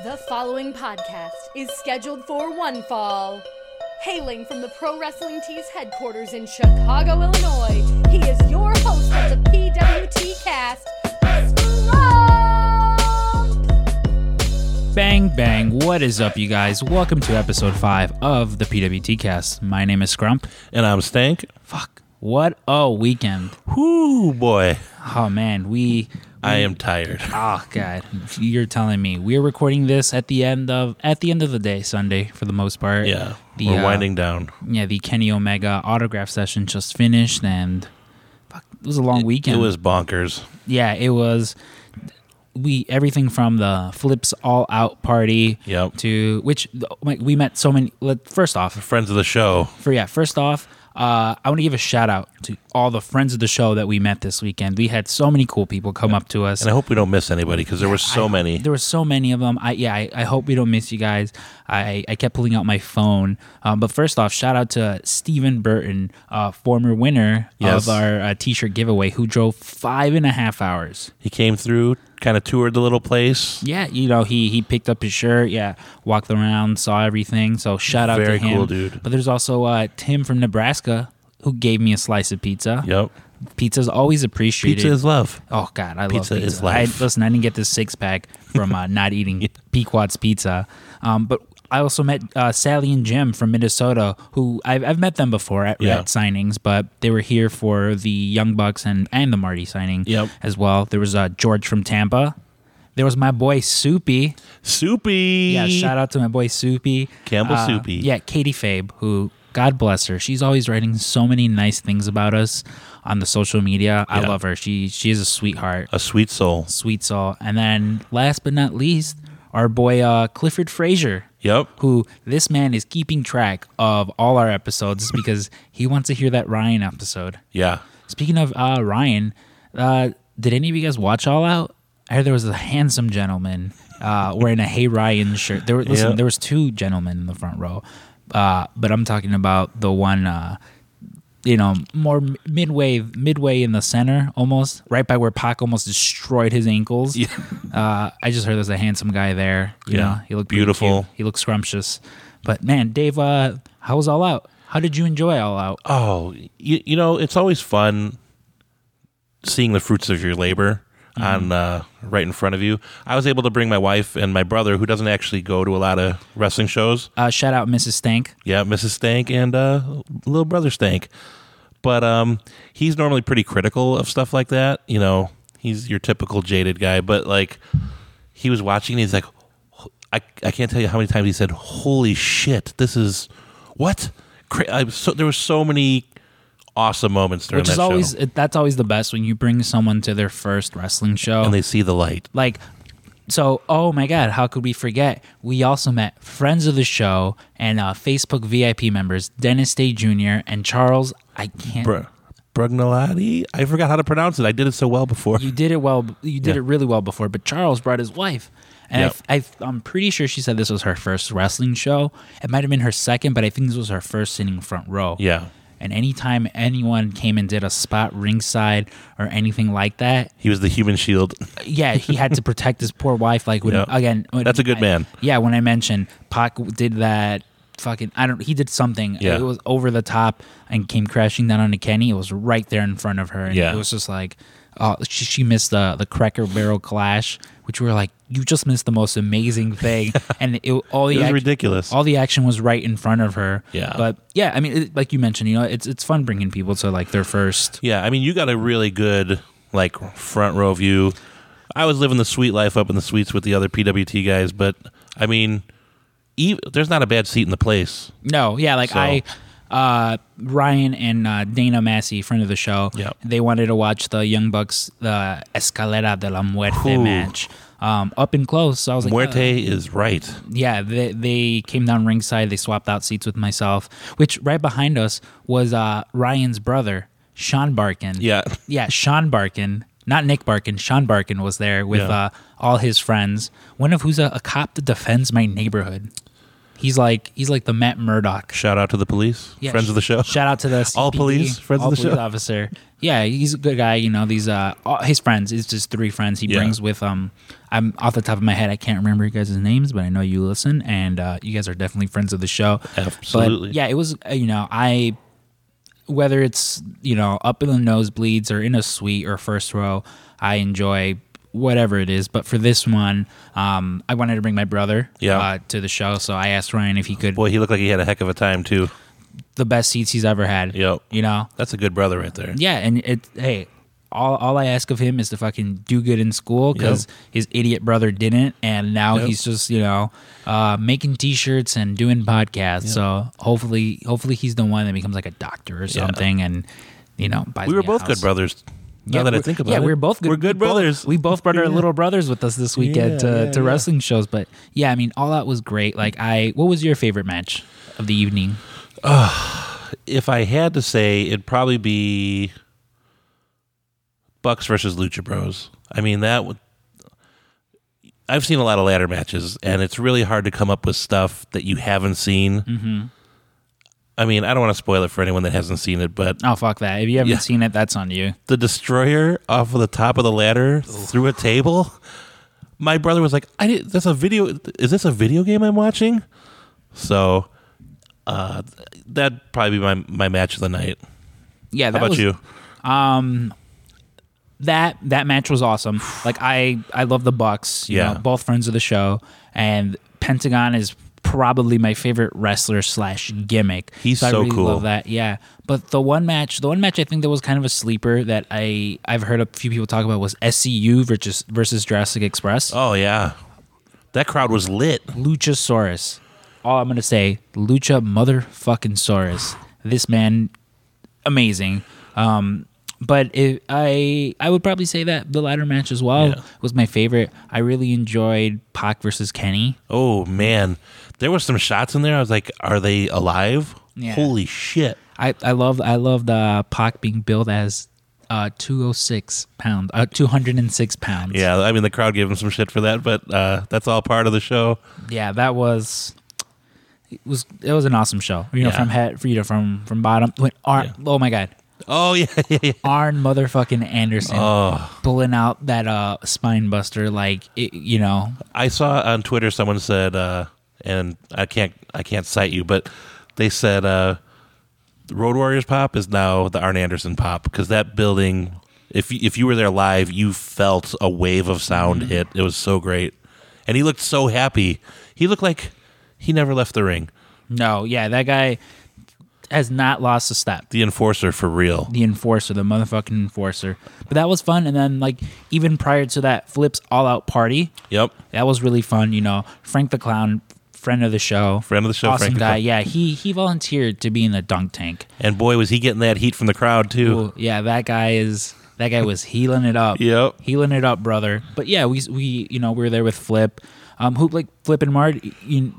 The following podcast is scheduled for one fall. Hailing from the Pro Wrestling Tees headquarters in Chicago, Illinois, he is your host of the PWT cast, Scrump! Bang, bang. What is up, you guys? Welcome to episode 5 of the PWT cast. My name is Scrump. And I'm Stank. Fuck. What a weekend. Whoo, boy. Oh, man. We. I am tired. Oh god, you're telling me we're recording this at the end of at the end of the day, Sunday for the most part. Yeah. the, We're uh, winding down. Yeah, the Kenny Omega autograph session just finished, and fuck, it was a long weekend. It was bonkers. yeah, it was. We everything from the flips all out party Yep. to which we met so many. First off, Friends of the show. for yeah, first off, uh, I want to give a shout out to all the friends of the show that we met this weekend. We had so many cool people come up to us. And I hope we don't miss anybody because there were so I- many. There were so many of them. I yeah. I, I hope we don't miss you guys. I, I kept pulling out my phone. Um, but first off, shout out to Stephen Burton, uh, former winner Yes. of our uh, T-shirt giveaway, who drove five and a half hours. He came through, kind of toured the little place. Yeah, you know he he picked up his shirt. Yeah, walked around, saw everything. So shout out Very to him. cool dude. But there's also uh, Tim from Nebraska who gave me a slice of pizza. Yep. Pizza's always appreciated. Pizza is love. Oh God, I Pizza love is pizza. life. I, listen, I didn't get this six pack from uh, not eating Pequod's pizza, um, but I also met uh, Sally and Jim from Minnesota, who I've, I've met them before at, Yeah. at signings, but they were here for the Young Bucks and and the Marty signing Yep. as well. There was uh, George from Tampa. There was my boy Soupy. Soupy. Yeah, shout out to my boy Soupy. Campbell Uh, Soupy. Yeah, Katie Fabe, who God bless her. She's always writing so many nice things about us on the social media. I Yeah. love her. She she is a sweetheart A sweet soul. sweet soul. And then last but not least, our boy uh, Clifford Frazier, Yep. who this man is keeping track of all our episodes because he wants to hear that Ryan episode. Yeah. Speaking of uh, Ryan, uh, did any of you guys watch All Out? I heard there was a handsome gentleman uh, wearing a Hey Ryan shirt. There were listen, Yeah. there was two gentlemen in the front row, uh, but I'm talking about the one. Uh, you know, more midway, midway in the center, almost right by where Pac almost destroyed his ankles. Yeah. Uh, I just heard there's a handsome guy there. You Yeah. know, he looked Beautiful. He looked scrumptious. But man, Dave, uh, how was All Out? How did you enjoy All Out? Oh, you, you know, it's always fun seeing the fruits of your labor on uh, right in front of you. I was able to bring my wife and my brother, who doesn't actually go to a lot of wrestling shows. Uh, shout out Mrs. Stank. Yeah, Mrs. Stank and uh, little brother Stank. But um, he's normally pretty critical of stuff like that. You know, he's your typical jaded guy. But like, he was watching, and he's like, I, I can't tell you how many times he said, "Holy shit, this is what." Cra- I was so, there were so many awesome moments during which that is always show, that's always the best when you bring someone to their first wrestling show and they see the light. like so oh my god how could we forget we also met friends of the show and uh, facebook vip members dennis day jr and charles i can't Br- Brugnolati? I forgot how to pronounce it. I did it so well before. you did it well you did Yeah. it really well before but charles brought his wife and Yep. I, i'm pretty sure she said this was her first wrestling show it might have been her second but i think this was her first sitting front row yeah, and anytime anyone came and did a spot ringside or anything like that he was the human shield. yeah, he had to protect his poor wife. Like when Yeah. again, when That's a good I- man. yeah, when I mentioned Pac did that, fucking, I don't. He did something. Yeah. it was over the top and came crashing down onto Kenny. It was right there in front of her. And Yeah. it was just like, oh, she, she missed the the Cracker Barrel clash, which we were like, you just missed the most amazing thing, and it all the It was act- ridiculous. All the action was right in front of her. Yeah. but yeah, I mean, it, like you mentioned, you know, it's it's fun bringing people to like their first. Yeah, I mean, you got a really good like front row view. I was living the sweet life up in the suites with the other PWT guys, but I mean, ev there's not a bad seat in the place. No, yeah, like So- I, uh, Ryan and uh, Dana Massey, friend of the show, Yep. they wanted to watch the Young Bucks, the Escalera de la Muerte Ooh. match, um, up and close. So I was like, Muerte uh, is right. yeah, they, they came down ringside. They swapped out seats with myself, which right behind us was uh, Ryan's brother, Sean Barkin. Yeah. yeah, Sean Barkin. Not Nick Barkin. Sean Barkin was there with Yeah. uh, all his friends. One of who's a, a cop that defends my neighborhood. He's like he's like the Matt Murdock. Shout out to the police, Yeah, friends of the show. Shout out to the All police, friends of the police show. officer. Yeah, he's a good guy. You know, these uh, all, his friends. It's just three friends he Yeah. brings with um. I'm off the top of my head. I can't remember you guys' names, but I know you listen, and uh, you guys are definitely friends of the show. Absolutely. But yeah, it was. uh, You know, I whether it's you know up in the nosebleeds or in a suite or first row, I enjoy whatever it is. But for this one, um, I wanted to bring my brother Yeah. uh, to the show, so I asked Ryan if he could Boy, he looked like he had a heck of a time too. the best seats he's ever had. Yep. You know, That's a good brother right there. yeah, and it hey, all all I ask of him is to fucking do good in school because his idiot brother didn't, and now Yep. he's just you know uh, making T-shirts and doing podcasts. So hopefully, hopefully he's the one that becomes like a doctor or something, and you know, buys We were both house. good brothers. Now that I think about yeah, it, we're both good. We're good we both- brothers. we both brought our Yeah. little brothers with us this weekend Yeah, to, yeah, to yeah. wrestling shows. But yeah, I mean, all that was great. Like, I what was your favorite match of the evening? if I had to say, it'd probably be Bucks versus Lucha Bros. I mean, that would. I've seen a lot of ladder matches, and it's really hard to come up with stuff that you haven't seen. Mm-hmm. I mean, I don't want to spoil it for anyone that hasn't seen it, but Oh fuck that! If you haven't Yeah. seen it, that's on you. the destroyer off of the top of the ladder through a table. My brother was like, "I did. That's a video. Is this a video game I'm watching?" So, uh, that'd probably be my my match of the night. Yeah, How about was, you? that that match was awesome. Like I I love the Bucks. You Yeah. know, both friends of the show, and Pentagon is probably my favorite wrestler slash gimmick. He's I so really cool. Love that. Yeah, but the one match, the one match I think that was kind of a sleeper that I I've heard a few people talk about was SCU versus versus Jurassic Express. Oh yeah, that crowd was lit. Luchasaurus. All I'm gonna say, Lucha motherfucking Saurus. This man, amazing. Um, but it, I I would probably say that the ladder match as well Yeah. was my favorite. I really enjoyed Pac versus Kenny. Oh man, there was some shots in there. I was like, "Are they alive?" Yeah. Holy shit! I I love I loved uh, Pac being billed as uh 206 pounds, uh 206 pounds. Yeah, I mean the crowd gave him some shit for that, but uh, that's all part of the show. yeah, that was. It was it was an awesome show. You know, Yeah. from head, you know, from from bottom. When Ar- Yeah. Oh my god, Oh yeah, yeah, yeah. Arn motherfucking Anderson Oh, pulling out that uh spine buster like it, you know I saw on Twitter someone said, uh, and I can't I can't cite you, but they said uh, Road Warriors pop is now the Arn Anderson pop because that building, if if you were there live, you felt a wave of sound hit. It was so great, and he looked so happy. He looked like he never left the ring. no yeah that guy has not lost a step The enforcer for real. the enforcer the motherfucking enforcer but that was fun and then like even prior to that flips all out party Yep. that was really fun you know Frank the clown friend of the show Friend of the show, awesome Frank guy yeah he he volunteered to be in the dunk tank And boy, was he getting that heat from the crowd too. Ooh, yeah that guy is that guy was heeling it up Yep. heeling it up, brother. But yeah, we we you know we were there with Flip, um, who like Flip and Mart, you,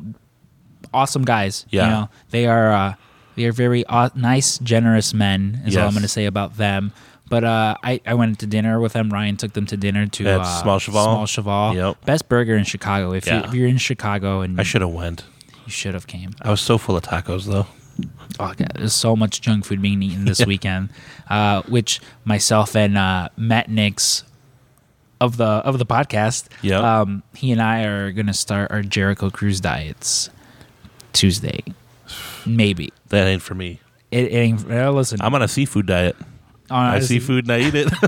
awesome guys. Yeah. you know they are uh, they are very uh, nice, generous men. Is all I'm going to say about them. But uh, I I went to dinner with them. Ryan took them to dinner to At uh, Small Cheval? Small Cheval. Yep. Best burger in Chicago. If you Yeah. if you're in Chicago and I should have went. you should have came. I was so full of tacos though. Oh god, there's so much junk food being eaten this weekend, uh, which myself and uh, Matt Nix of the of the podcast, Yeah. um, he and I are gonna start our Jericho Cruise diets Tuesday, maybe. That ain't for me. It, it ain't, uh, listen, I'm on a seafood diet. I honestly- see food and I eat it.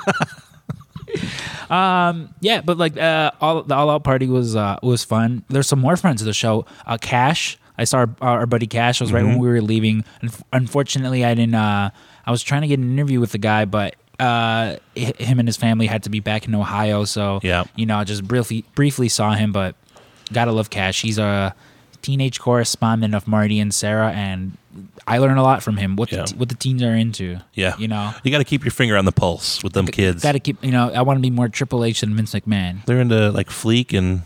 Yeah, but like uh, all the all out party was uh, was fun. There's some more friends of the show. Uh, Cash, I saw our, our buddy Cash. It was right Mm-hmm. when we were leaving. Unf- Unfortunately, I didn't. Uh, I was trying to get an interview with the guy, but uh, him and his family had to be back in Ohio. So Yeah. you know, I just briefly briefly saw him, but gotta love Cash. He's a teenage correspondent of Marty and Sarah, and I learn a lot from him. What Yeah. the, what the teens are into. yeah. you know. You got to keep your finger on the pulse with them kids. Got to keep, you know. I want to be more Triple H than Vince McMahon. They're into like fleek and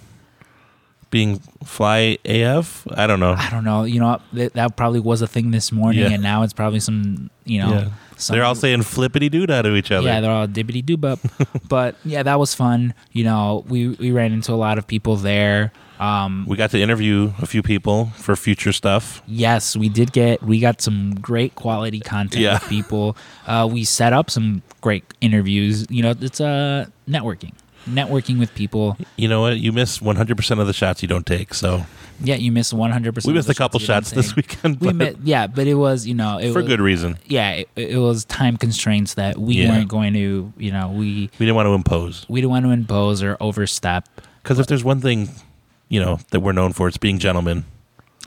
being fly AF. I don't know. I don't know. You know, that, that probably was a thing this morning, Yeah. and now it's probably some, you know, Yeah. some, They're all saying flippity doo doo to each other. yeah, they're all dibbity doo bop. but yeah, that was fun. You know, we we ran into a lot of people there. Um, We got to interview a few people for future stuff. yes, we did get we got some great quality content Yeah. with people. Uh, we set up some great interviews. You know, it's uh, networking, networking with people. You know what? You miss 100% of the shots you don't take. So Yeah, you missed one hundred percent. we missed a couple shots this weekend, We but met, yeah, but it was you know it for was, good reason. Yeah, it, it was time constraints that we Yeah. weren't going to. You know, we We didn't want to impose. we didn't want to impose or overstep. Because if there's one thing, you know, that we're known for, it's being gentlemen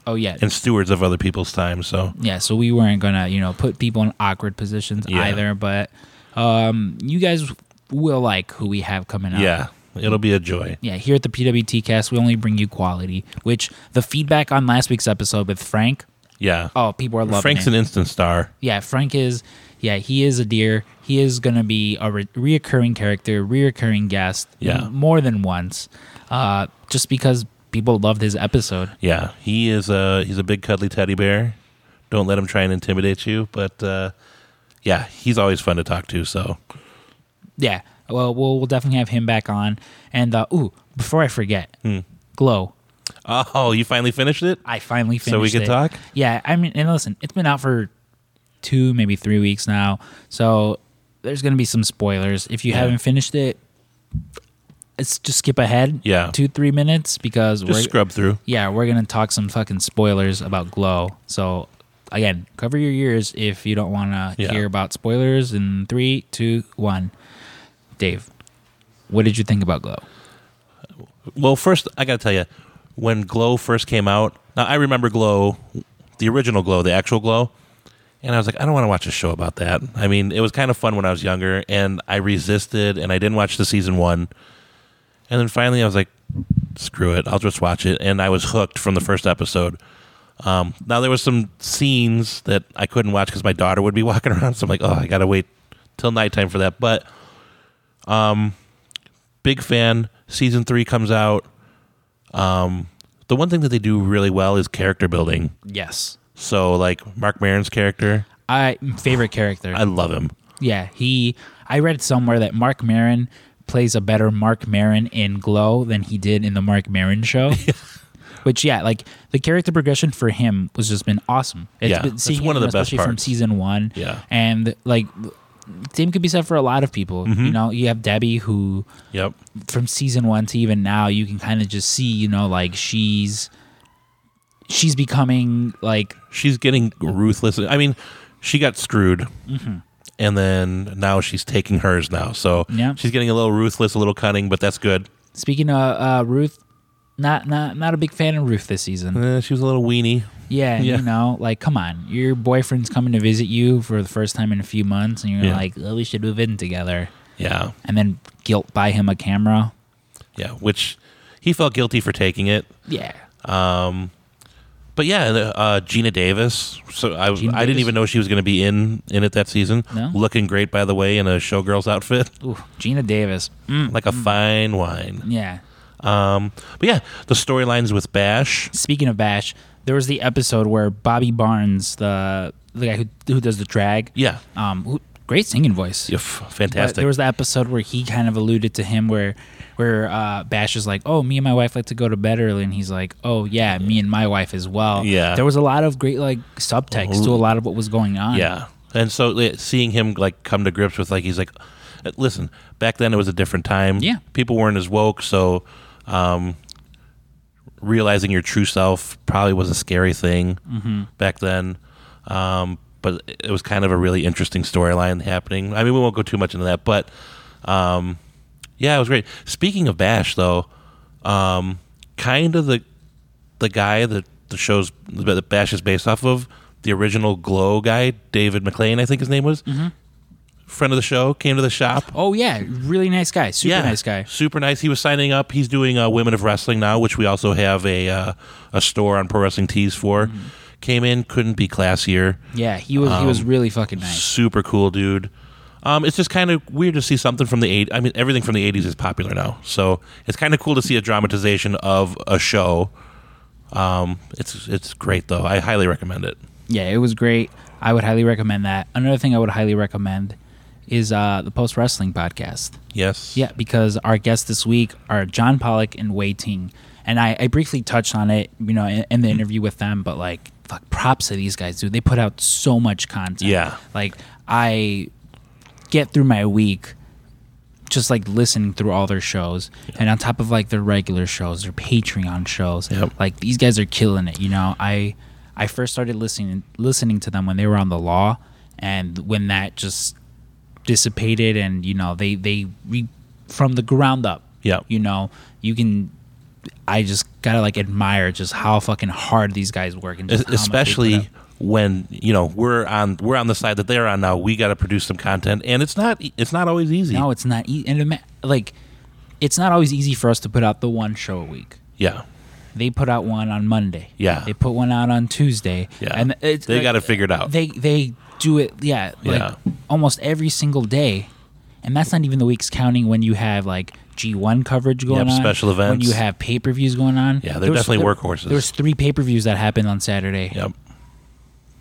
Oh yeah, and stewards of other people's time. So yeah. So we weren't gonna you know put people in awkward positions Yeah. either. But um, you guys will like who we have coming up. yeah, it'll be a joy. Yeah, here at the PWT cast, we only bring you quality. Which the feedback on last week's episode with Frank, Yeah. oh, people are loving Frank's it. an instant star. yeah, Frank is. Yeah, he is a deer. He is gonna be a re- reoccurring character, reoccurring guest. Yeah. more than once. Uh, just because people loved his episode. Yeah, he is a he's a big cuddly teddy bear. Don't let him try and intimidate you, but uh, yeah, he's always fun to talk to. So Yeah. Well, we'll, we'll definitely have him back on. And uh, ooh, before I forget, Hmm. Glow. oh, you finally finished it, I finally finished. It. So we can it. talk. Yeah, I mean, and listen, it's been out for two, maybe three weeks now, so there's gonna be some spoilers. If you Yeah. haven't finished it, it's just skip ahead. Yeah. two three minutes because Just we're scrub through. yeah we're gonna talk some fucking spoilers about Glow. So again, cover your ears if you don't want to Yeah. hear about spoilers. In three, two, one. Dave, what did you think about Glow? Well, first I got to tell you, when Glow first came out, now I remember Glow, the original Glow, the actual Glow, and I was like, I don't want to watch a show about that. I mean, it was kind of fun when I was younger, and I resisted, and I didn't watch the season one, and then finally I was like, screw it, I'll just watch it, and I was hooked from the first episode. Um, now there was some scenes that I couldn't watch because my daughter would be walking around, so I'm like, oh, I gotta wait till nighttime for that. But, um, big fan. Season three comes out. Um, the one thing that they do really well is character building. Yes, So, like Marc Maron's character, I favorite character. I love him. Yeah, he. I read somewhere that Marc Maron plays a better Marc Maron in Glow than he did in the Marc Maron show. Which yeah, like the character progression for him was just been awesome. It's Yeah, been, seeing one of the best especially from season one. Yeah. and like same could be said for a lot of people. Mm-hmm. You know, you have Debbie who Yep. from season one to even now, you can kind of just see, you know, like she's she's becoming like She's getting ruthless. I mean, she got screwed, and then now she's taking hers now. So Yeah. she's getting a little ruthless, a little cunning, but that's good. speaking of uh, Ruth. Not not not a big fan of Ruth this season. Eh, she was a little weenie. Yeah, Yeah. you know, like come on, your boyfriend's coming to visit you for the first time in a few months, and you're Yeah. like, oh, we should move in together, Yeah, and then guilt buy him a camera. yeah. Which he felt guilty for taking it. Yeah, But yeah, uh, Geena Davis. So I, Geena I didn't Davis? even know she was going to be in in it that season. No? Looking great, by the way, in a showgirl's outfit, Ooh, Geena Davis. Mm, like a fine wine. yeah. Um, but yeah, the storylines with Bash. Speaking of Bash, there was the episode where Bobby Barnes, the the guy who who does the drag, Yeah, um, who, great singing voice. yeah, f- But fantastic. there was the episode where he kind of alluded to him where where uh, Bash is like, "Oh, me and my wife like to go to bed early," and he's like, "Oh yeah, me and my wife as well." Yeah. there was a lot of great like subtext to a lot of what was going on. yeah, and so seeing him like come to grips with like he's like, uh, listen, back then it was a different time. Yeah. people weren't as woke, so um, realizing your true self probably was a scary thing Mm-hmm. back then. Um, but it was kind of a really interesting storyline happening. I mean, we won't go too much into that, but um, yeah, it was great. Speaking of Bash, though, um, kind of the the guy that the show's that Bash is based off of, the original Glow guy, David McLane, I think his name was, friend of the show, came to the shop. Oh yeah, really nice guy, super nice guy. Super nice. He was signing up. He's doing uh, Women of Wrestling now, which we also have a uh, a store on Pro Wrestling Tees for. Mm-hmm. Came in, couldn't be classier. Yeah, he was he Um, was really fucking nice. Super cool dude. Um, it's just kind of weird to see something from the eight. I mean, everything from the '80s is popular now, so it's kind of cool to see a dramatization of a show. Um, it's it's great though. I highly recommend it. Yeah, it was great. I would highly recommend that. Another thing I would highly recommend is uh, the Post Wrestling podcast. Yes. Yeah, because our guests this week are John Pollock and Wai Ting. And I, I briefly touched on it, you know, in, in the interview with them, but like, fuck, props to these guys, dude. They put out so much content. Yeah. Like, I get through my week just like listening through all their shows and on top of like their regular shows their patreon shows Yep. like these guys are killing it you know i i first started listening listening to them when they were on the law and when that just dissipated and you know they they re, from the ground up Yep. you know you can i just gotta like admire just how fucking hard these guys work and just how much especially. When you know we're on we're on the side that they're on now we got to produce some content and it's not it's not always easy no it's not easy and ima- like it's not always easy for us to put out the one show a week yeah they put out one on Monday. Yeah. They put one out on Tuesday. Yeah. And it's, They got it figured out. They they do it yeah, like Yeah. almost every single day. And that's not even the weeks counting when you have like G1 coverage going Yep, on. special events. When you have pay-per-views going on. Yeah, they're definitely there- workhorses. There was 3 pay-per-views that happened on Saturday. yep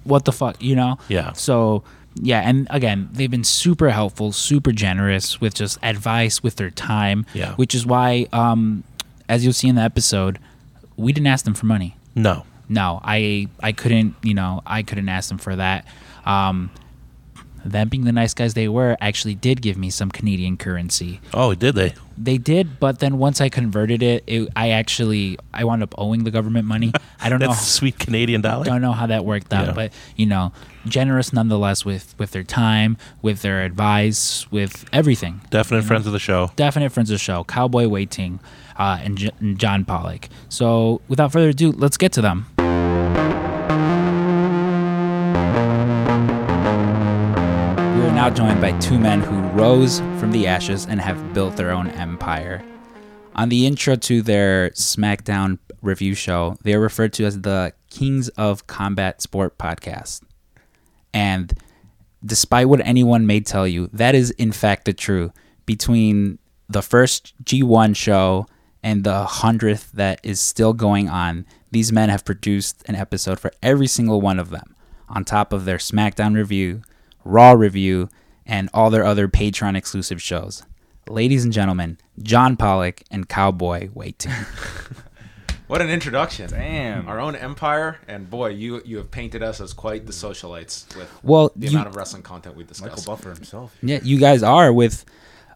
What the fuck, you know? Yeah. So, yeah, and again, they've been super helpful, super generous with just advice with their time, Yeah. which is why um as you'll see in the episode, we didn't ask them for money no no i i couldn't you know i couldn't ask them for that um them being the nice guys they were actually did give me some canadian currency. Oh did they? They did but then once i converted it, it i actually i wound up owing the government money. I don't know sweet canadian dollar. I don't know how that worked out Yeah. but you know generous nonetheless with with their time with their advice with everything. Definite friends of the show. Definite friends of the show. Cowboy Wai Ting uh, and, J- and john pollock so without further ado let's get to them now joined by two men who rose from the ashes and have built their own empire. On the intro to their SmackDown review show, they are referred to as the Kings of Combat Sport podcast. And despite what anyone may tell you, that is in fact the truth. Between the first G1 show and the hundredth that is still going on, these men have produced an episode for every single one of them, on top of their SmackDown review, Raw review, and all their other Patreon exclusive shows. Ladies and gentlemen, John Pollock and Cowboy Wai Ting. What an introduction! Damn. Our own empire, and boy, you you have painted us as quite the socialites with Well, the you- amount of wrestling content we discuss. Michael Buffer himself. Yeah, you guys are with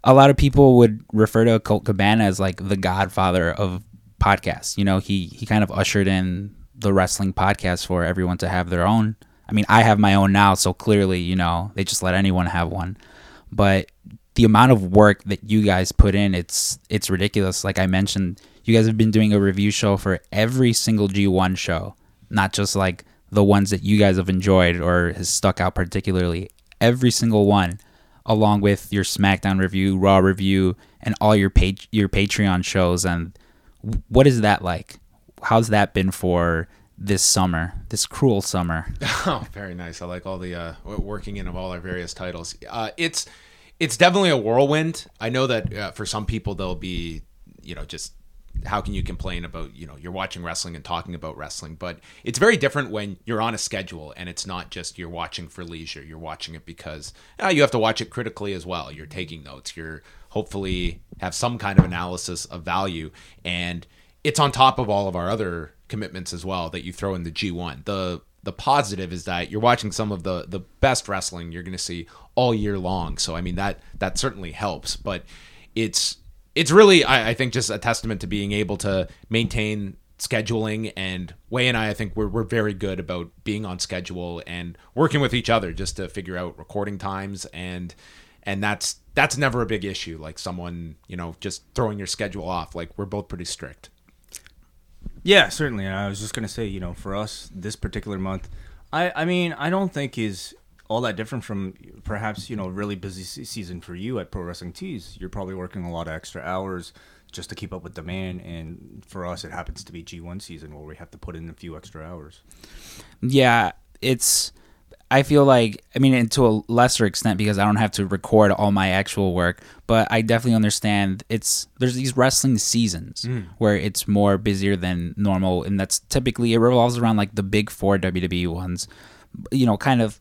a lot of people would refer to Colt Cabana as like the godfather of podcasts. You know, he he kind of ushered in the wrestling podcast for everyone to have their own. I mean, I have my own now, so clearly, you know, they just let anyone have one. But the amount of work that you guys put in, it's it's ridiculous. Like I mentioned, you guys have been doing a review show for every single G1 show, not just like the ones that you guys have enjoyed or has stuck out particularly. Every single one, along with your SmackDown review, Raw review, and all your page your Patreon shows. And what is that like? How's that been for this summer, this cruel summer? Oh, very nice. I like all the uh, working in of all our various titles. Uh, it's it's definitely a whirlwind. I know that uh, for some people they'll be, you know, just how can you complain about you know you're watching wrestling and talking about wrestling, but it's very different when you're on a schedule and it's not just you're watching for leisure. You're watching it because uh, you have to watch it critically as well. You're taking notes. You're hopefully have some kind of analysis of value and it's on top of all of our other commitments as well that you throw in the G1. The the positive is that you're watching some of the the best wrestling you're going to see all year long. So I mean that that certainly helps, but it's it's really I, I think just a testament to being able to maintain scheduling and Wai and I I think we're we're very good about being on schedule and working with each other just to figure out recording times and and that's that's never a big issue like someone, you know, just throwing your schedule off. Like we're both pretty strict. Yeah, certainly. And I was just gonna say, you know, for us this particular month, I I mean, I don't think is all that different from perhaps you know really busy season for you at Pro Wrestling Tees. You're probably working a lot of extra hours just to keep up with demand, and for us, it happens to be G1 season where we have to put in a few extra hours. yeah, it's. I feel like, I mean, and to a lesser extent because I don't have to record all my actual work, but I definitely understand it's there's these wrestling seasons mm. where it's more busier than normal, and that's typically it revolves around like the big four WWE ones, you know, kind of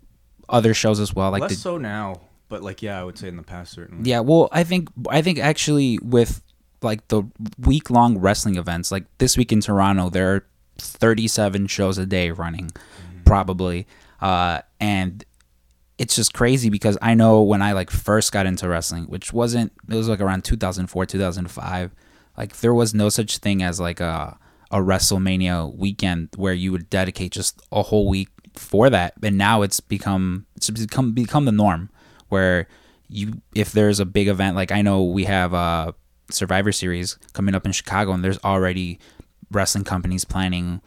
other shows as well, like Less the so now, but like yeah, I would say in the past certainly. yeah, well, I think I think actually with like the week long wrestling events. Like this week in Toronto, there are 37 shows a day running, mm-hmm. probably. Uh, and it's just crazy because I know when I like first got into wrestling, which wasn't it was like around 2004, 2005, like there was no such thing as like a a WrestleMania weekend where you would dedicate just a whole week for that. And now it's become it's become become the norm where you if there's a big event like I know we have a Survivor Series coming up in Chicago and there's already wrestling companies planning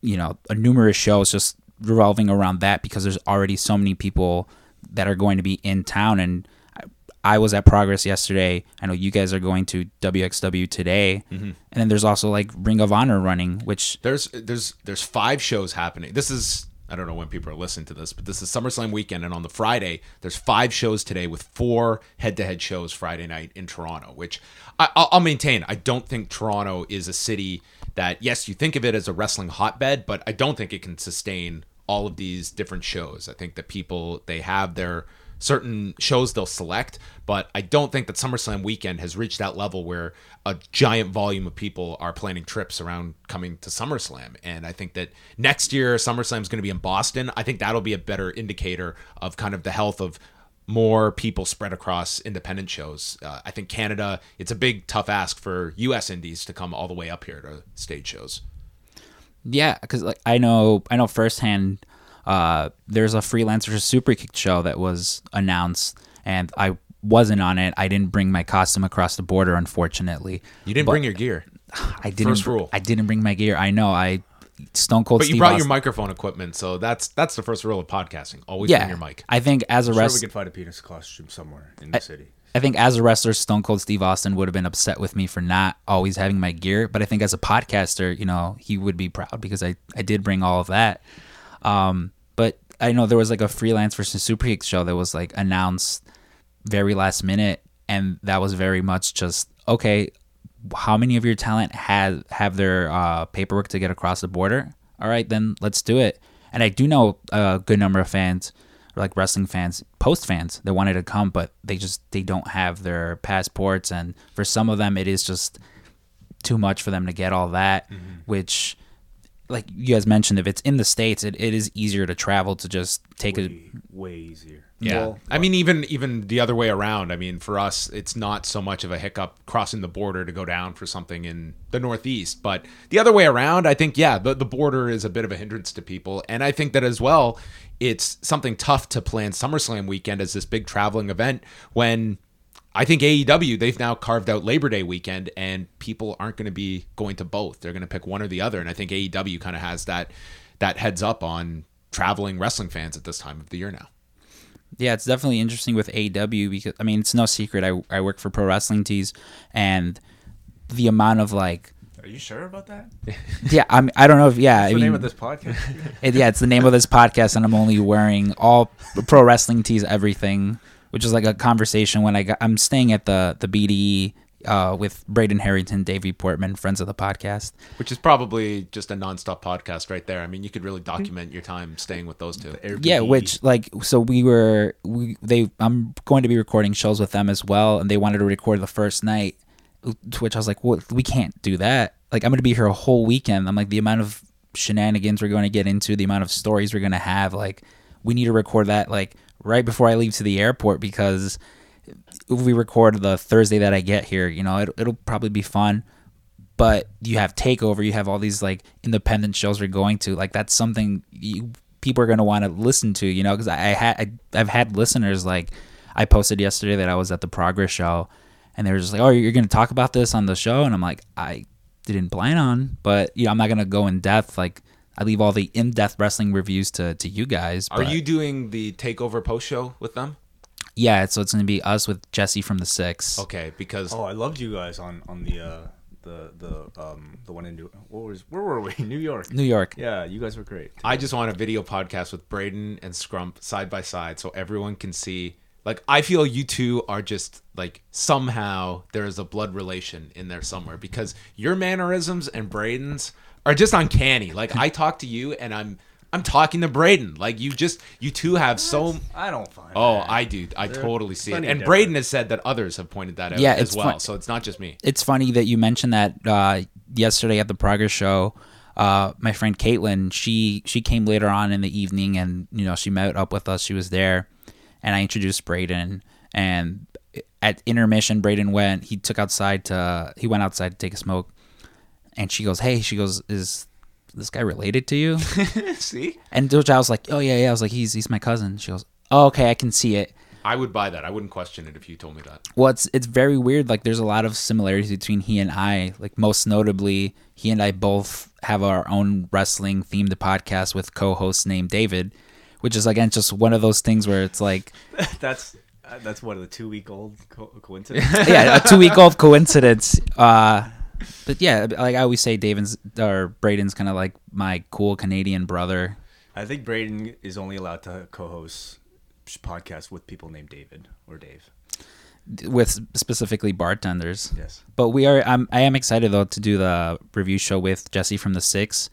you know a numerous shows just revolving around that because there's already so many people that are going to be in town and I, I was at Progress yesterday. I know you guys are going to WXW today, mm-hmm. and then there's also like Ring of Honor running, which There's there's there's five shows happening. This is I don't know when people are listening to this, but this is SummerSlam weekend, and on the Friday there's five shows today with four head-to-head shows Friday night in Toronto. Which I, I'll, I'll maintain. I don't think Toronto is a city that yes, you think of it as a wrestling hotbed, but I don't think it can sustain all of these different shows. I think that people they have their certain shows they'll select, but I don't think that SummerSlam weekend has reached that level where a giant volume of people are planning trips around coming to SummerSlam. And I think that next year SummerSlam is going to be in Boston. I think that'll be a better indicator of kind of the health of more people spread across independent shows. Uh, I think Canada, it's a big tough ask for US indies to come all the way up here to stage shows. Yeah, because like I know, I know firsthand. Uh, there's a freelancer super kick show that was announced, and I wasn't on it. I didn't bring my costume across the border, unfortunately. You didn't But bring your gear, I didn't. first rule. I didn't bring my gear. I know. I Stone Cold. but you Steve brought your microphone equipment, so that's that's the first rule of podcasting. Always Yeah, bring your mic. I think as a Sure, we could find a penis costume somewhere in the city. I think as a wrestler, Stone Cold Steve Austin would have been upset with me for not always having my gear. But I think as a podcaster, you know, he would be proud because I, I did bring all of that. Um, but I know there was like a freelance versus Super Kick show that was like announced very last minute, and that was very much just okay. How many of your talent have have their uh, paperwork to get across the border? All right, then let's do it. And I do know a good number of fans, like wrestling fans, post fans, that wanted to come, but they just they don't have their passports, and for some of them, it is just too much for them to get all that. Mm-hmm. Which, like you guys mentioned, if it's in the states, it, it is easier to travel to just take a Way, way easier. Yeah, Well, I mean, even even the other way around. I mean, for us, it's not so much of a hiccup crossing the border to go down for something in the Northeast, but the other way around, I think, yeah, the the border is a bit of a hindrance to people, and I think that as well, it's something tough to plan SummerSlam weekend as this big traveling event when. I think AEW they've now carved out Labor Day weekend and people aren't going to be going to both. They're going to pick one or the other and I think AEW kind of has that that heads up on traveling wrestling fans at this time of the year now. Yeah, it's definitely interesting with AEW because I mean it's no secret I I work for Pro Wrestling Tees and the amount of like Are you sure about that? yeah I'm. I don't know if yeah What's I the mean name of this podcast? it, yeah it's the name of this podcast and I'm only wearing all Pro Wrestling Tees everything which is like a conversation when I got I'm staying at the the BDE uh, with Braden Harrington, Davey Portman, friends of the podcast. which is probably just a nonstop podcast right there. I mean, you could really document your time staying with those two. Yeah, which like so we were we they I'm going to be recording shows with them as well, and they wanted to record the first night, which I was like, well, we can't do that. Like I'm going to be here a whole weekend. I'm like the amount of shenanigans we're going to get into, the amount of stories we're going to have. Like we need to record that like right before I leave to the airport because if we record the Thursday that I get here, you know, it, it'll probably be fun but you have takeover you have all these like independent shows we're going to like that's something you, people are going to want to listen to you know because I, I had I, i've had listeners like i posted yesterday that i was at the progress show and they were just like oh you're going to talk about this on the show and i'm like i didn't plan on but you know i'm not going to go in depth like i leave all the in-depth wrestling reviews to to you guys Are you doing the takeover post show with them? yeah so it's going to be us with jesse from the six Okay, because oh, I loved you guys on on the uh, the the um the one in New. What was where were we? New York. new york Yeah, you guys were great. I just want a video podcast with Braden and Scrump side by side so everyone can see. Like, I feel you two are just like somehow there is a blood relation in there somewhere because your mannerisms and Braden's are just uncanny. Like, I talk to you and I'm I'm talking to Braden. Like you just you two have so. I don't find. Oh, that. I do. I totally see it. And different. Braden has said that others have pointed that out Yeah, as well. fun- So it's not just me. it's funny that you mentioned that uh, yesterday at the Progress show. Uh, my friend Caitlin, she she came later on in the evening, and you know she met up with us. She was there, and I introduced Braden. And at intermission, Braden went. He took outside to he went outside to take a smoke, and she goes, "Hey," she goes, "Is this guy related to you?" See, and which I was like, "Oh yeah, yeah." I was like, "He's he's my cousin." She goes, "Oh okay, I can see it." I would buy that. I wouldn't question it if you told me that. Well, it's it's very weird. Like, there's a lot of similarities between he and I. Like, most notably, he and I both have our own wrestling themed podcast with co-hosts named David, which is again just one of those things where it's like, that's uh, that's one of the two week old co- coincidence. yeah, a two week old coincidence. Uh, but yeah, like I always say, David's or Braden's kind of like my cool Canadian brother. I think Braden is only allowed to co-host podcasts with people named David or Dave. with specifically bartenders. Yes. But we are I'm I am excited though to do the review show with Jesse from the Six.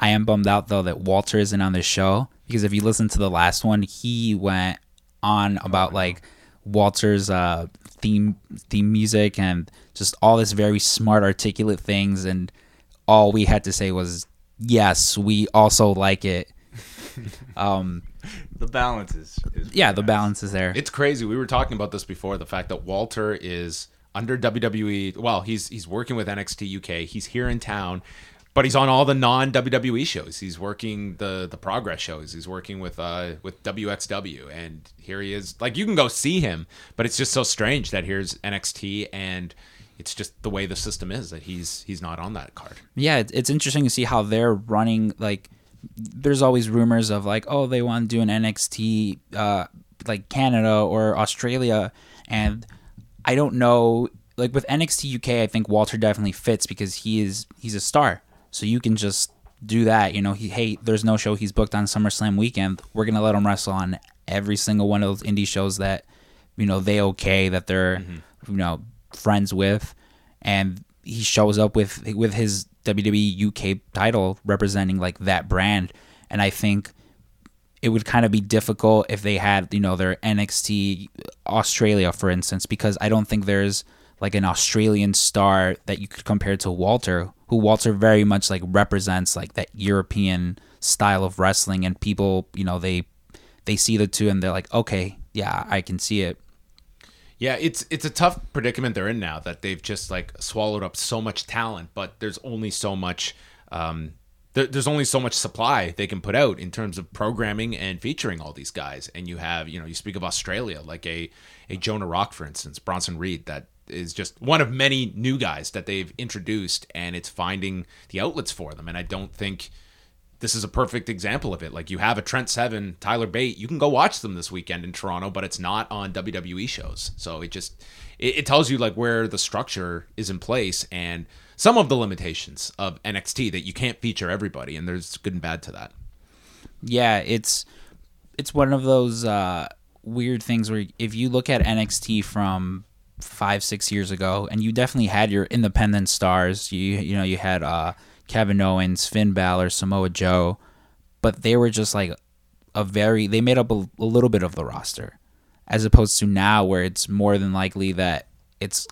I am bummed out though that Walter isn't on this show because if you listen to the last one, he went on about like Walter's uh theme theme music and just all this very smart articulate things and all we had to say was yes, we also like it. um The balance is, is yeah, the nice. balance is there. It's crazy. We were talking about this before. The fact that Walter is under WWE. Well, he's he's working with NXT UK. He's here in town, but he's on all the non WWE shows. He's working the the Progress shows. He's working with uh with WXW, and here he is. Like you can go see him, but it's just so strange that here's NXT and. It's just the way the system is that he's he's not on that card. yeah, it's, interesting to see how they're running. Like, there's always rumors of like, oh, they want to do an NXT, uh, like Canada or Australia, and I don't know. Like with NXT UK, I think Walter definitely fits because he is he's a star, so you can just do that. You know, he hey, there's no show he's booked on SummerSlam weekend. We're gonna let him wrestle on every single one of those indie shows that you know they okay that they're mm-hmm. you know friends with, and he shows up with with his WWE UK title representing like that brand, and I think it would kind of be difficult if they had you know their NXT Australia for instance because I don't think there's like an Australian star that you could compare to Walter who Walter very much like represents like that European style of wrestling and people you know they they see the two and they're like okay yeah I can see it Yeah, it's it's a tough predicament they're in now that they've just like swallowed up so much talent, but there's only so much um there, there's only so much supply they can put out in terms of programming and featuring all these guys. And you have, you know, you speak of Australia, like a a Jonah Rock, for instance, Bronson Reed, that is just one of many new guys that they've introduced, and it's finding the outlets for them. And I don't think this is a perfect example of it. Like you have a Trent Seven, Tyler Bate, you can go watch them this weekend in Toronto, but it's not on WWE shows. So it just it, it tells you like where the structure is in place and some of the limitations of NXT that you can't feature everybody, and there's good and bad to that. yeah it's it's one of those uh weird things where if you look at NXT from five six years ago and you definitely had your independent stars. You you know you had uh Kevin Owens Finn Balor Samoa Joe but they were just like a very they made up a, a little bit of the roster as opposed to now where it's more than likely that it's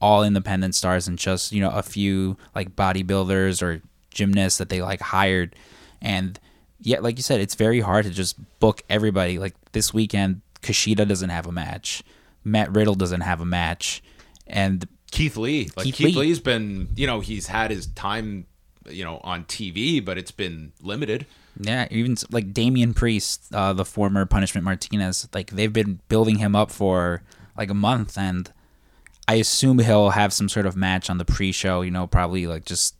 all independent stars and just you know a few like bodybuilders or gymnasts that they like hired. And yet like you said it's very hard to just book everybody. Like this weekend Kushida doesn't have a match Matt Riddle doesn't have a match and Keith Lee, like Keith Keith, Lee. Lee's been, you know, he's had his time, you know, on TV, but it's been limited. Yeah, even like Damian Priest, uh, the former Punishment Martinez, like they've been building him up for like a month, and I assume he'll have some sort of match on the pre-show. You know, probably like just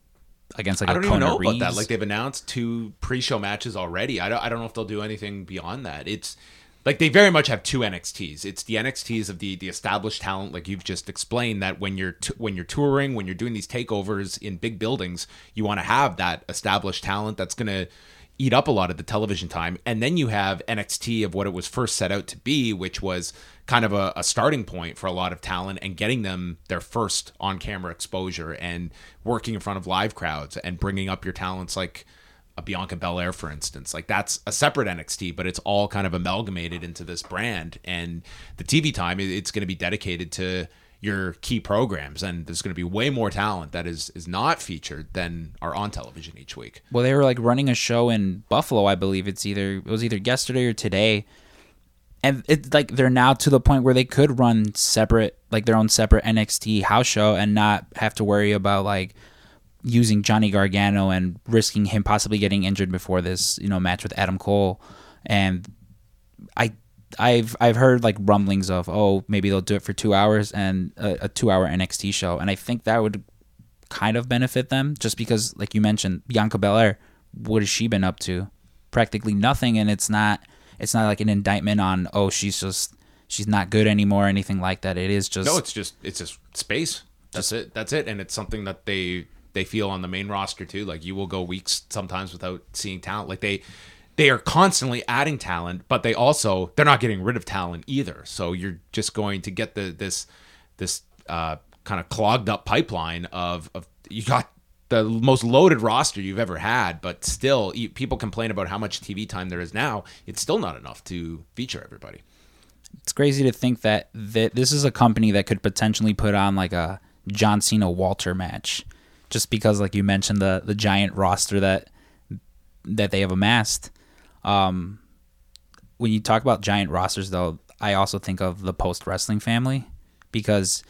against like I don't even know about that. Like they've announced two pre-show matches already. I don't. I don't know if they'll do anything beyond that. It's like they very much have two NXTs. It's the NXTs of the the established talent, like you've just explained. That when you're t- when you're touring, when you're doing these takeovers in big buildings, you want to have that established talent that's gonna eat up a lot of the television time. And then you have NXT of what it was first set out to be, which was kind of a, a starting point for a lot of talent and getting them their first on camera exposure and working in front of live crowds and bringing up your talents like a Bianca Belair, for instance. Like that's a separate NXT, but it's all kind of amalgamated into this brand. And the TV time, it's going to be dedicated to your key programs, and there's going to be way more talent that is is not featured than are on television each week. Well, they were like running a show in Buffalo, I believe. It's either it was either yesterday or today, and it's like they're now to the point where they could run separate, like their own separate NXT house show, and not have to worry about like using Johnny Gargano and risking him possibly getting injured before this, you know, match with Adam Cole. And I, I've I've heard like rumblings of oh maybe they'll do it for two hours and a, a two hour NXT show, and I think that would kind of benefit them just because like you mentioned Bianca Belair what has she been up to practically nothing and it's not it's not like an indictment on oh she's just she's not good anymore or anything like that it is just No, it's just it's just space. That's it. That's it. And it's something that they they feel on the main roster too. Like you will go weeks sometimes without seeing talent. Like they they are constantly adding talent, but they also they're not getting rid of talent either. So you're just going to get the this this uh, kind of clogged up pipeline of of you got the most loaded roster you've ever had, but still you, people complain about how much TV time there is now. It's still not enough to feature everybody. it's crazy to think that that this is a company that could potentially put on like a John Cena Walter match just because like you mentioned the the giant roster that that they have amassed. Um when you talk about giant rosters though I also think of the post wrestling family because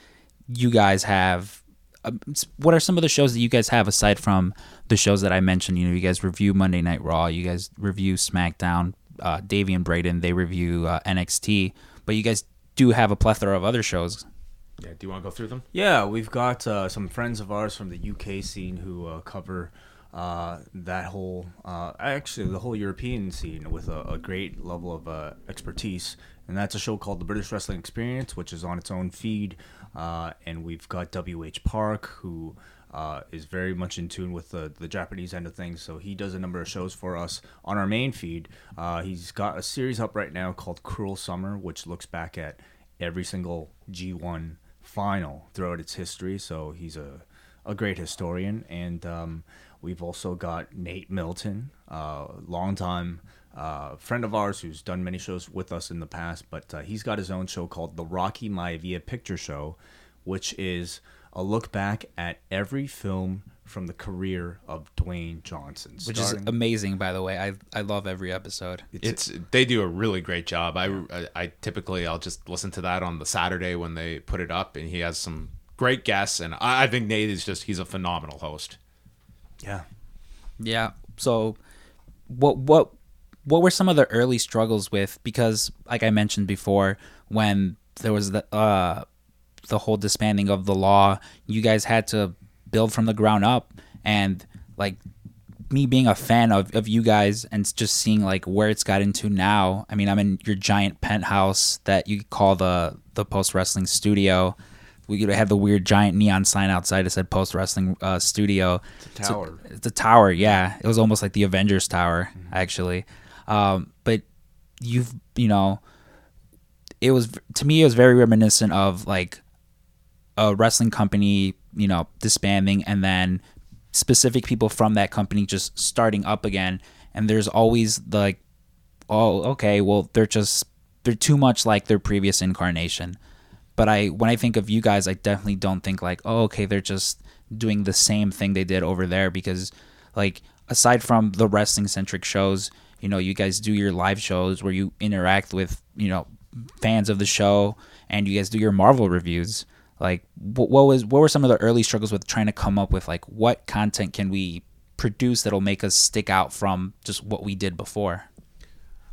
you guys have um, what are some of the shows that you guys have aside from the shows that I mentioned? You know you guys review Monday Night Raw you guys review SmackDown uh, Davey and Braden they review uh, NXT but you guys do have a plethora of other shows Yeah, do you want to go through them? Yeah, we've got uh, some friends of ours from the UK scene who uh, cover uh, that whole, uh, actually, the whole European scene with a, a great level of uh, expertise. And that's a show called The British Wrestling Experience, which is on its own feed. Uh, and we've got W.H. Park, who is very much in tune with the, the Japanese end of things. So he does a number of shows for us on our main feed. He's got a series up right now called Cruel Summer, which looks back at every single G1 final throughout its history. So he's a, a great historian. And um, we've also got Nate Milton, uh, longtime uh, friend of ours who's done many shows with us in the past. But uh, he's got his own show called The Rocky Maivia Picture Show, which is a look back at every film from the career of Dwayne Johnson. which is starting- amazing by the way I I love every episode it's they do a really great job. I, I I typically I'll just listen to that on the Saturday when they put it up, and he has some great guests, and I, I think Nate is just he's a phenomenal host. yeah. Yeah. So, what what what were some of the early struggles with? Because, like I mentioned before, when there was the uh the whole disbanding of the law, you guys had to build from the ground up, and like me being a fan of, of you guys and just seeing like where it's got into now. I mean, I'm in your giant penthouse that you call the the post wrestling studio. We had the weird giant neon sign outside that said post wrestling uh, studio. a tower. So, it's a tower, yeah. It was almost like the Avengers Tower, actually. Um, but you've, you know, it was to me it was very reminiscent of like a wrestling company, you know, disbanding and then specific people from that company just starting up again. And there's always like, oh, okay, well they're just they're too much like their previous incarnation. But I when I think of you guys, I definitely don't think like, oh, okay, they're just doing the same thing they did over there because like aside from the wrestling centric shows, you know, you guys do your live shows where you interact with, you know, fans of the show and you guys do your Marvel reviews. Like what, was what were some of the early struggles with trying to come up with like what content can we produce that'll make us stick out from just what we did before?